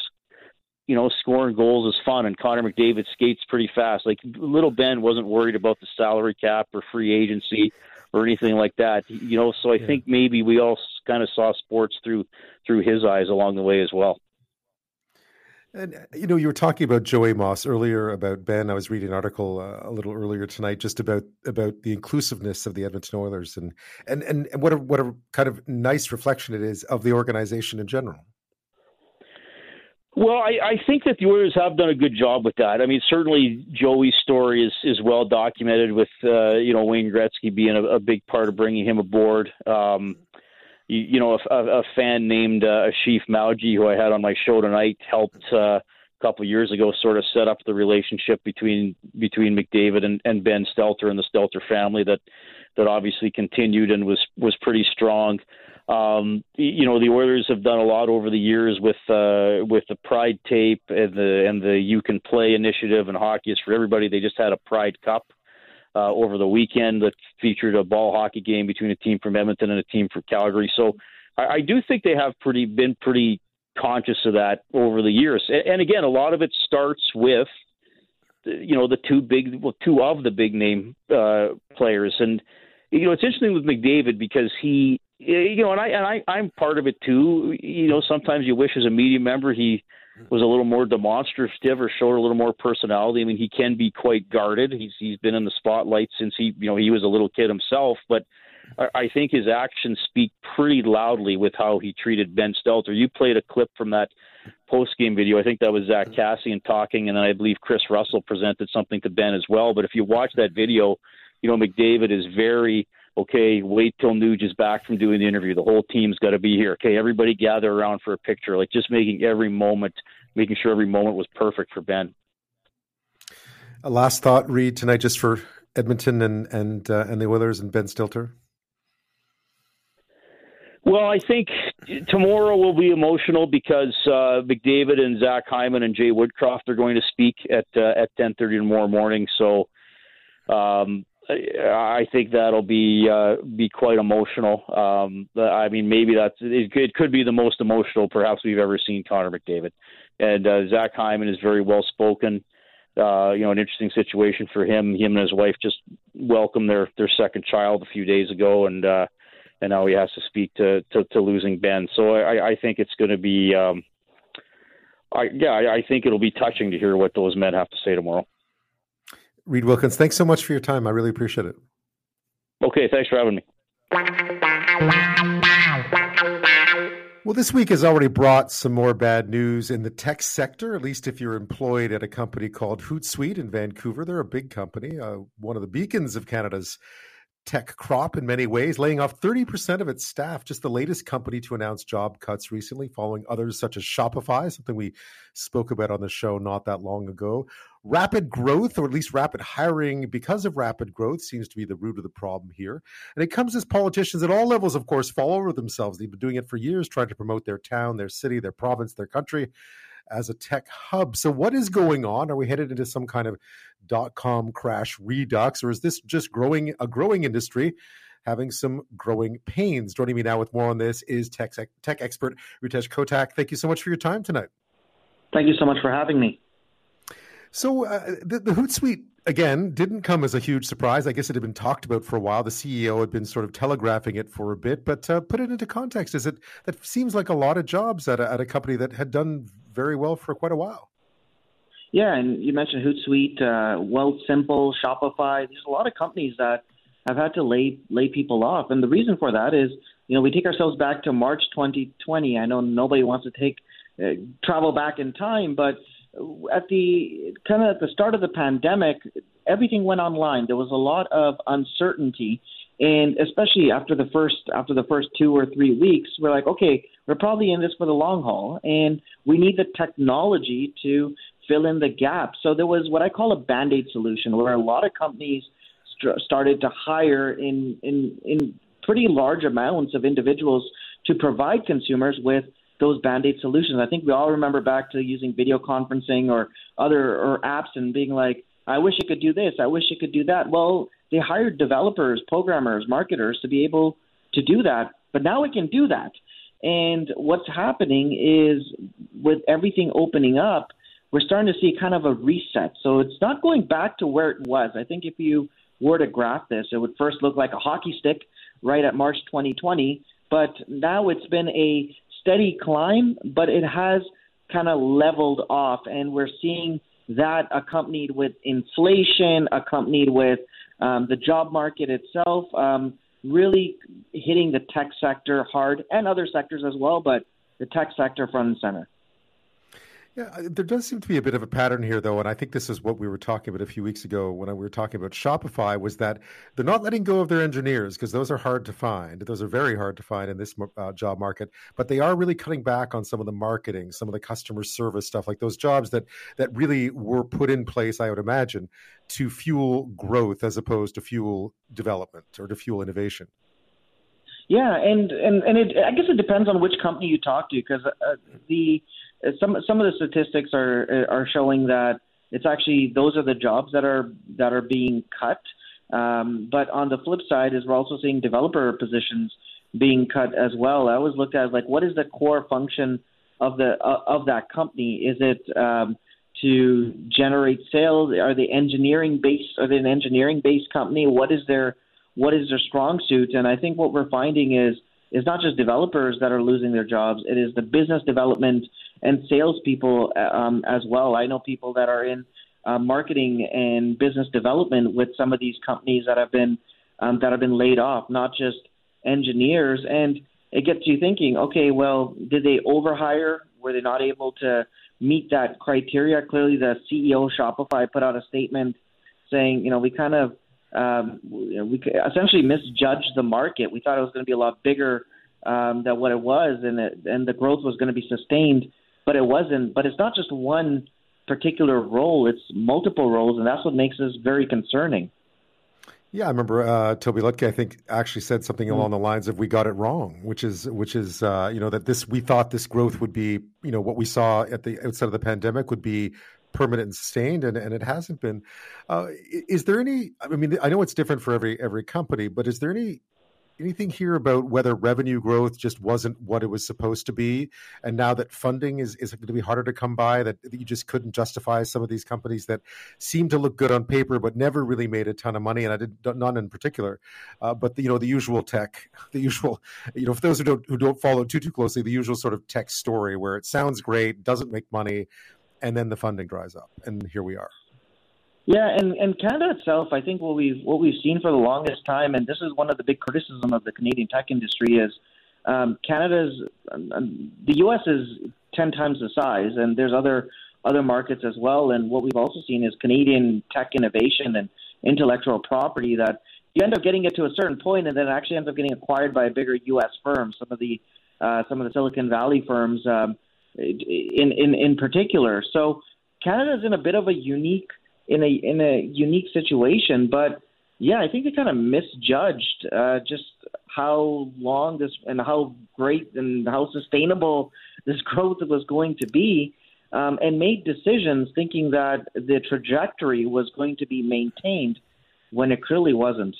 you know, scoring goals is fun, and Connor McDavid skates pretty fast. Like little Ben wasn't worried about the salary cap or free agency or anything like that. You know, so I think maybe we all kind of saw sports through through his eyes along the way as well. And you know, you were talking about Joey Moss earlier about Ben. I was reading an article uh, a little earlier tonight just about about the inclusiveness of the Edmonton Oilers and and and, and what a what a kind of nice reflection it is of the organization in general. Well, I, I think that the Oilers have done a good job with that. I mean, certainly Joey's story is is well documented with uh, you know Wayne Gretzky being a, a big part of bringing him aboard. Um, you, you know, a, a, a fan named uh, Ashif Mawji, who I had on my show tonight, helped uh, a couple of years ago sort of set up the relationship between between McDavid and, and Ben Stelter and the Stelter family that that obviously continued and was was pretty strong. Um, you know, the Oilers have done a lot over the years with uh, with the Pride tape and the and the You Can Play initiative and hockey is for everybody. They just had a Pride Cup uh, over the weekend that featured a ball hockey game between a team from Edmonton and a team from Calgary. So I, I do think they have pretty been pretty conscious of that over the years. And, and again, a lot of it starts with you know the two big well two of the big name uh, players and you know it's interesting with McDavid because he you know and I and I I'm part of it too. You know sometimes you wish as a media member he was a little more demonstrative or showed a little more personality. I mean he can be quite guarded. He's he's been in the spotlight since he you know he was a little kid himself. But I, think his actions speak pretty loudly with how he treated Ben Stelter. You played a clip from that post game video. I think that was Zack Kassian talking, and then I believe Kris Russell presented something to Ben as well. But if you watch that video, you know McDavid is very okay. Wait till Nuge is back from doing the interview. The whole team's got to be here. Okay, everybody gather around for a picture. Like just making every moment, making sure every moment was perfect for Ben. A last thought, Reid, tonight, just for Edmonton and and uh, and the Oilers and Ben Stelter. Well, I think tomorrow will be emotional because uh, McDavid and Zach Hyman and Jay Woodcroft are going to speak at uh, at ten thirty tomorrow morning. So um, I think that'll be uh, be quite emotional. Um, I mean, maybe that's it. Could be the most emotional, perhaps we've ever seen Connor McDavid. And uh, Zach Hyman is very well spoken. Uh, you know, an interesting situation for him. Him and his wife just welcomed their their second child a few days ago, and uh, and now he has to speak to to, to losing Ben. So I, I think it's going to be um, I, yeah, I, I think it'll be touching to hear what those men have to say tomorrow. Reid Wilkins, thanks so much for your time. I really appreciate it. Okay, thanks for having me. Well, this week has already brought some more bad news in the tech sector, at least if you're employed at a company called Hootsuite in Vancouver. They're a big company, uh, one of the beacons of Canada's tech crop in many ways, laying off 30% of its staff. Just the latest company to announce job cuts recently, following others such as Shopify, something we spoke about on the show not that long ago. Rapid growth, or at least rapid hiring because of rapid growth, seems to be the root of the problem here. And it comes as politicians at all levels, of course, fall over themselves. They've been doing it for years, trying to promote their town, their city, their province, their country as a tech hub. So, what is going on? Are we headed into some kind of dot com crash redux, or is this just growing a growing industry? Having some growing pains. Joining me now with more on this is tech, tech expert Ritesh Kotak. Thank you so much for your time tonight. Thank you so much for having me. So, uh, the, the Hootsuite again didn't come as a huge surprise. I guess it had been talked about for a while. The CEO had been sort of telegraphing it for a bit, but uh, put it into context. Is it that seems like a lot of jobs at a, at a company that had done very well for quite a while? Yeah, and you mentioned Hootsuite, uh, Wealthsimple, Shopify. There's a lot of companies that have had to lay lay people off, and the reason for that is, you know, we take ourselves back to March 2020. I know nobody wants to take uh, travel back in time, but at the kind of at the start of the pandemic, everything went online. There was a lot of uncertainty, and especially after the first after the first two or three weeks, we're like, okay, we're probably in this for the long haul, and we need the technology to fill in the gap. So there was what I call a band aid solution, where a lot of companies st- started to hire in in in pretty large amounts of individuals to provide consumers with those band-aid solutions. I think we all remember back to using video conferencing or other or apps and being like, I wish it could do this, I wish it could do that. Well, they hired developers, programmers, marketers to be able to do that, but now we can do that. And what's happening is with everything opening up, we're starting to see kind of a reset. So it's not going back to where it was. I think if you were to graph this, it would first look like a hockey stick right at March 2020, but now it's been a steady climb, but it has kind of leveled off, and we're seeing that accompanied with inflation, accompanied with um, the job market itself, um, really hitting the tech sector hard and other sectors as well, but the tech sector front and center. Yeah, there does seem to be a bit of a pattern here, though, and I think this is what we were talking about a few weeks ago when we were talking about Shopify. Was that they're not letting go of their engineers because those are hard to find. Those are very hard to find in this uh, job market. But they are really cutting back on some of the marketing, some of the customer service stuff, like those jobs that that really were put in place. I would imagine to fuel growth as opposed to fuel development or to fuel innovation. Yeah, and and and it, I guess it depends on which company you talk to because uh, the some some of the statistics are are showing that it's actually those are the jobs that are that are being cut. Um, but on the flip side, is we're also seeing developer positions being cut as well. I always looked at like what is the core function of the uh, of that company? Is it um, to generate sales? Are they engineering based? Are they an engineering based company? What is their what is their strong suit? And I think what we're finding is is not just developers that are losing their jobs. It is the business development and salespeople um, as well. I know people that are in uh, marketing and business development with some of these companies that have been um, that have been laid off, not just engineers. And it gets you thinking, okay, well, did they overhire? Were they not able to meet that criteria? Clearly, the CEO Shopify put out a statement saying, you know, we kind of um, we essentially misjudged the market. We thought it was going to be a lot bigger um, than what it was, and it, and the growth was going to be sustained, but it wasn't. But it's not just one particular role; it's multiple roles, and that's what makes this very concerning. Yeah, I remember uh, Tobi Lütke. I think actually said something along the lines of "We got it wrong," which is which is uh, you know that this we thought this growth would be you know what we saw at the outset of the pandemic would be permanent and sustained, and, and it hasn't been. Uh, is there any? I mean, I know it's different for every every company, but is there any anything here about whether revenue growth just wasn't what it was supposed to be, and now that funding is is going to be harder to come by, that, that you just couldn't justify some of these companies that seem to look good on paper but never really made a ton of money, and I did none in particular, uh, but the, you know the usual tech, the usual, you know, for those who don't who don't follow too too closely, the usual sort of tech story where it sounds great, doesn't make money, and then the funding dries up, and here we are. Yeah, and, and Canada itself, I think what we've what we've seen for the longest time, and this is one of the big criticism of the Canadian tech industry, is um, Canada's um, the U.S. is ten times the size, and there's other other markets as well. And what we've also seen is Canadian tech innovation and intellectual property that you end up getting it to a certain point, and then it actually ends up getting acquired by a bigger U.S. firm. Some of the uh, some of the Silicon Valley firms, um, in in in particular. So Canada is in a bit of a unique in a in a unique situation. But yeah, I think they kind of misjudged uh, just how long this and how great and how sustainable this growth was going to be, um, and made decisions thinking that the trajectory was going to be maintained when it clearly wasn't.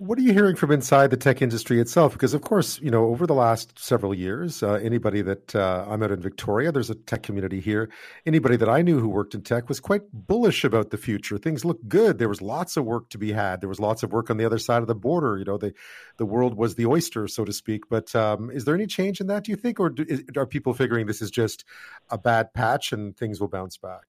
What are you hearing from inside the tech industry itself? Because, of course, you know, over the last several years, uh, anybody that uh, I'm out in Victoria, there's a tech community here. Anybody that I knew who worked in tech was quite bullish about the future. Things looked good. There was lots of work to be had. There was lots of work on the other side of the border. You know, the the world was the oyster, so to speak. But um, is there any change in that? Do you think, or do, is, are people figuring this is just a bad patch and things will bounce back?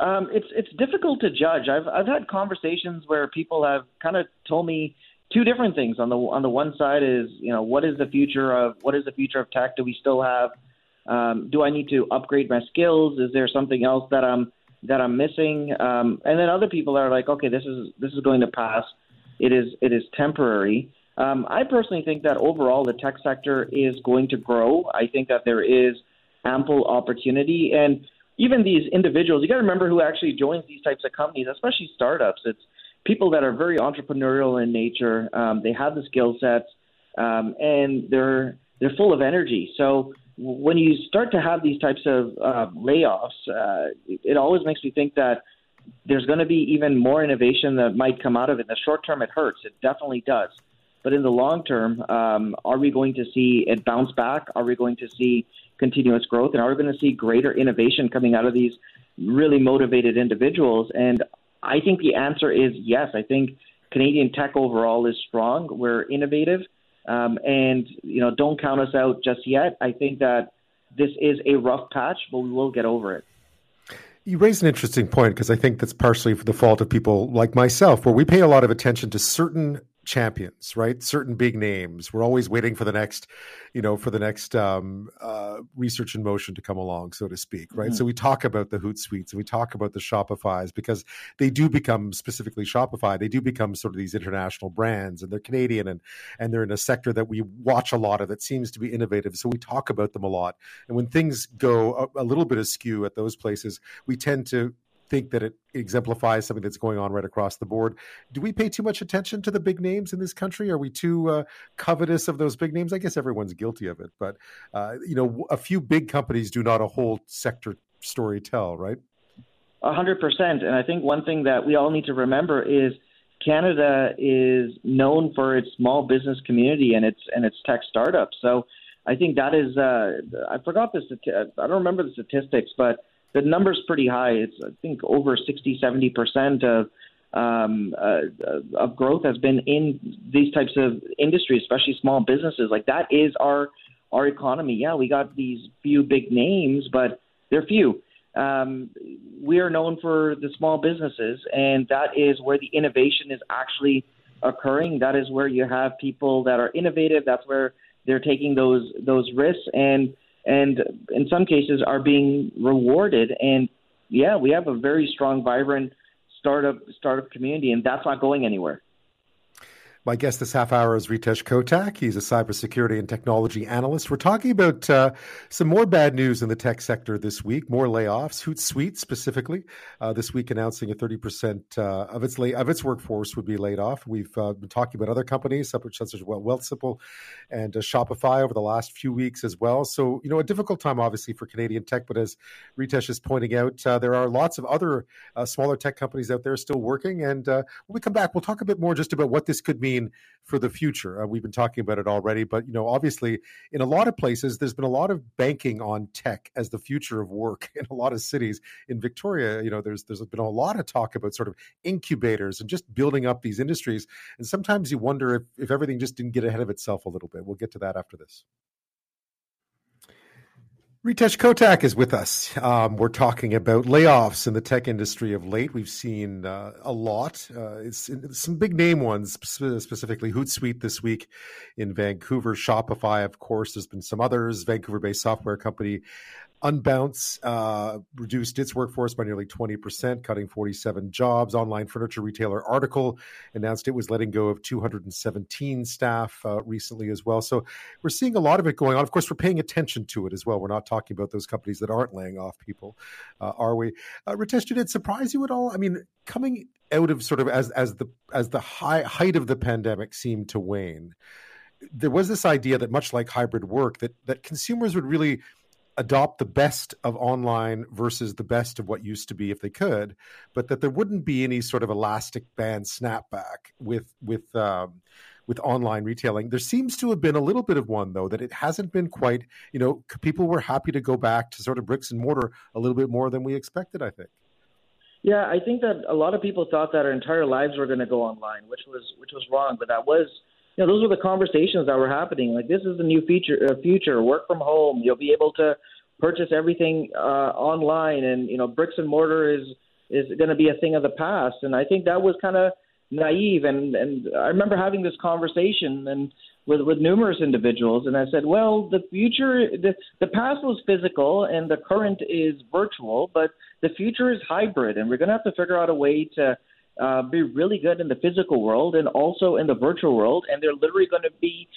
Um, it's it's difficult to judge. I've I've had conversations where people have kind of told me two different things. On the on the one side is you know what is the future of what is the future of tech? Do we still have? Um, do I need to upgrade my skills? Is there something else that I'm that I'm missing? Um, and then other people are like, okay, this is this is going to pass. It is it is temporary. Um, I personally think that overall the tech sector is going to grow. I think that there is ample opportunity and even these individuals, you got to remember who actually joins these types of companies, especially startups. It's people that are very entrepreneurial in nature. Um, they have the skill sets, um, and they're they're full of energy. So when you start to have these types of uh, layoffs, uh, it, always makes me think that there's going to be even more innovation that might come out of it. In the short term, it hurts. It definitely does. But in the long term, um, are we going to see it bounce back? Are we going to see continuous growth? And are we going to see greater innovation coming out of these really motivated individuals? And I think the answer is yes. I think Canadian tech overall is strong. We're innovative. Um, and, you know, don't count us out just yet. I think that this is a rough patch, but we will get over it. You raise an interesting point because I think that's partially the fault of people like myself, where we pay a lot of attention to certain champions, right? Certain big names. We're always waiting for the next, you know, for the next um, uh, research in motion to come along, so to speak, right? Mm-hmm. So we talk about the Hootsuites and we talk about the Shopify's because they do become specifically Shopify. They do become sort of these international brands, and they're Canadian and and they're in a sector that we watch a lot of that seems to be innovative. So we talk about them a lot. And when things go a, a little bit askew at those places, we tend to think that it exemplifies something that's going on right across the board. Do we pay too much attention to the big names in this country? Are we too uh, covetous of those big names? I guess everyone's guilty of it, but uh, you know, a few big companies do not a whole sector story tell, right? A hundred percent. And I think one thing that we all need to remember is Canada is known for its small business community and its and its tech startups. So I think that is uh, I forgot the I don't remember the statistics, but the number's pretty high. It's I think over 60, 70 percent of um, uh, of growth has been in these types of industries, especially small businesses. Like that is our our economy. Yeah, we got these few big names, but they're few. Um, we are known for the small businesses, and that is where the innovation is actually occurring. That is where you have people that are innovative. That's where they're taking those those risks and and in some cases are being rewarded. And yeah, we have a very strong, vibrant startup startup community, and that's not going anywhere. My guest this half hour is Ritesh Kotak. He's a cybersecurity and technology analyst. We're talking about uh, some more bad news in the tech sector this week, more layoffs. Hootsuite specifically, uh, this week announcing a 30% uh, of its lay- of its workforce would be laid off. We've uh, been talking about other companies such as well, Wealthsimple and uh, Shopify over the last few weeks as well. So, you know, a difficult time obviously for Canadian tech, but as Ritesh is pointing out, there are lots of other smaller tech companies out there still working. And when we come back, we'll talk a bit more just about what this could mean mean for the future? Uh, we've been talking about it already, but you know, obviously, in a lot of places, there's been a lot of banking on tech as the future of work in a lot of cities. In Victoria, you know, there's there's been a lot of talk about sort of incubators and just building up these industries. And sometimes you wonder if if everything just didn't get ahead of itself a little bit. We'll get to that after this. Ritesh Kotak is with us. Um, we're talking about layoffs in the tech industry of late. We've seen uh, a lot. Uh, some big name ones, specifically Hootsuite this week in Vancouver, Shopify, of course. There's been some others. Vancouver-based software company Unbounce uh, reduced its workforce by nearly 20%, cutting 47 jobs. Online furniture retailer Article announced it was letting go of 217 staff uh, recently as well. So we're seeing a lot of it going on. Of course, we're paying attention to it as well. We're not talking about those companies that aren't laying off people, uh, are we? Uh, Ritesh, did it surprise you at all? I mean, coming out of sort of as as the as the high height of the pandemic seemed to wane, there was this idea that much like hybrid work, that that consumers would really adopt the best of online versus the best of what used to be if they could, but that there wouldn't be any sort of elastic band snapback with with um, with online retailing. There seems to have been a little bit of one though that it hasn't been quite. You know, people were happy to go back to sort of bricks and mortar a little bit more than we expected. I think. Yeah, I think that a lot of people thought that our entire lives were going to go online, which was which was wrong. But that was you know, those were the conversations that were happening. Like, this is the new future. Uh, future, work from home. You'll be able to purchase everything uh, online, and you know, bricks and mortar is is going to be a thing of the past. And I think that was kind of naive. And and I remember having this conversation and with with numerous individuals, and I said, well, the future, the the past was physical, and the current is virtual, but the future is hybrid, and we're going to have to figure out a way to uh, be really good in the physical world and also in the virtual world, and they're literally going to be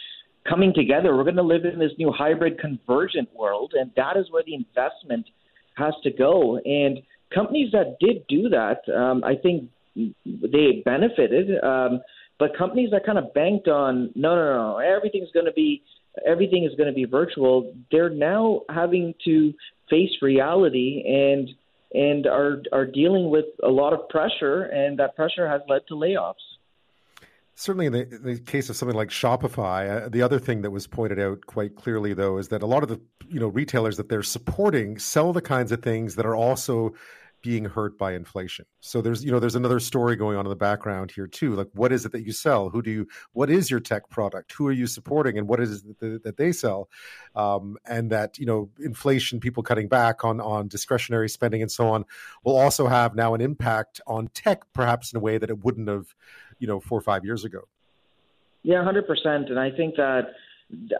coming together. We're going to live in this new hybrid convergent world, and that is where the investment has to go. And companies that did do that, um, I think they benefited. Um, but companies that kind of banked on no, no, no, everything's going to be everything is going to be virtual. They're now having to face reality and and are are dealing with a lot of pressure, and that pressure has led to layoffs. Certainly, in the, in the, case of something like Shopify, uh, the other thing that was pointed out quite clearly, though, is that a lot of the you know retailers that they're supporting sell the kinds of things that are also being hurt by inflation. So there's you know there's another story going on in the background here too. Like what is it that you sell? Who do you? What is your tech product? Who are you supporting? And what is it that, they sell? Um, and that you know inflation, people cutting back on on discretionary spending and so on, will also have now an impact on tech, perhaps in a way that it wouldn't have, you know, four or five years ago. Yeah, hundred percent. And I think that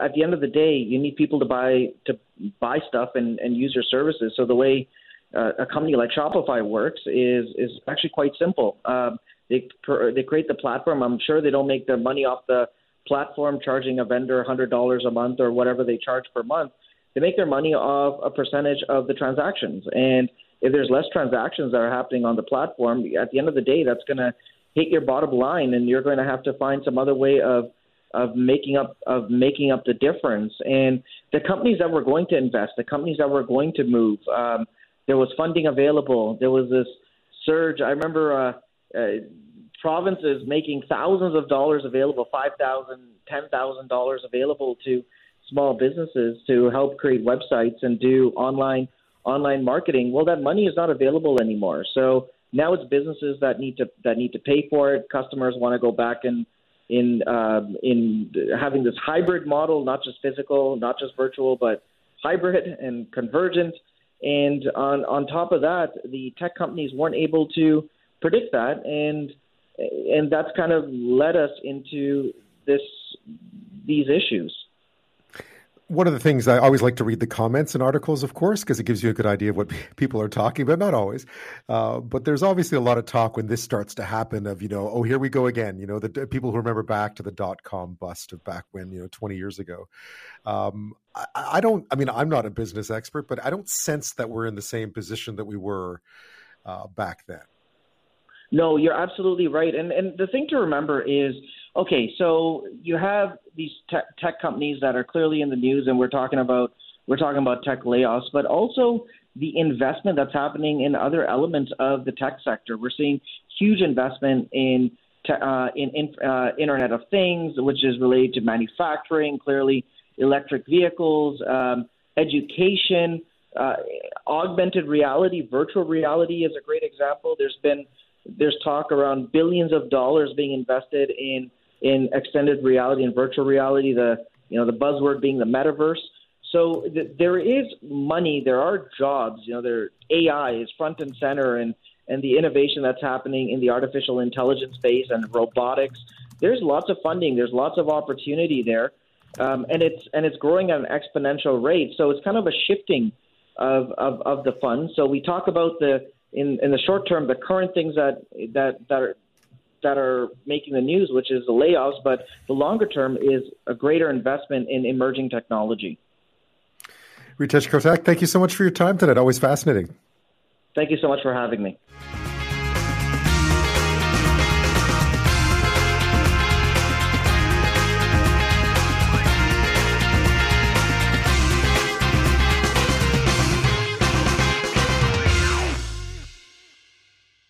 at the end of the day, you need people to buy to buy stuff and, and use your services. So the way uh, a company like Shopify works is is actually quite simple. Um, they they create the platform. I'm sure they don't make their money off the platform charging a vendor hundred dollars a month or whatever they charge per month. They make their money off a percentage of the transactions. And if there's less transactions that are happening on the platform, at the end of the day, that's going to hit your bottom line, and you're going to have to find some other way of of making up of making up the difference. And the companies that were going to invest, the companies that were going to move. Um, there was funding available. There was this surge. I remember uh, uh, provinces making thousands of dollars available, five thousand, ten thousand dollars available to small businesses to help create websites and do online online marketing. Well, that money is not available anymore. So now it's businesses that need to that need to pay for it. Customers want to go back and in um, in having this hybrid model, not just physical, not just virtual, but hybrid and convergent. And on on top of that, the tech companies weren't able to predict that, and and that's kind of led us into this these issues one of the things I always like to read the comments in articles, of course, because it gives you a good idea of what people are talking about. Not always, uh, but there's obviously a lot of talk when this starts to happen of you know, oh, here we go again. You know, the people who remember back to the dot com bust of back when you know 20 years ago. Um, I, I don't. I mean, I'm not a business expert, but I don't sense that we're in the same position that we were uh, back then. No, you're absolutely right. And and the thing to remember is, okay, so you have these tech, companies that are clearly in the news, and we're talking about we're talking about tech layoffs, but also the investment that's happening in other elements of the tech sector. We're seeing huge investment in uh, in, in uh, Internet of Things, which is related to manufacturing, clearly electric vehicles, um, education, uh, augmented reality, virtual reality is a great example. There's been there's talk around billions of dollars being invested in in extended reality and virtual reality. The you know the buzzword being the metaverse. So th- there is money. There are jobs. You know, there AI is front and center, and and the innovation that's happening in the artificial intelligence space and robotics. There's lots of funding. There's lots of opportunity there, um, and it's and it's growing at an exponential rate. So it's kind of a shifting of, of, of the funds. So we talk about the in, in the short term the current things that that that are that are making the news, which is the layoffs, but the longer term is a greater investment in emerging technology. Ritesh Kotak, thank you so much for your time tonight. Always fascinating. Thank you so much for having me.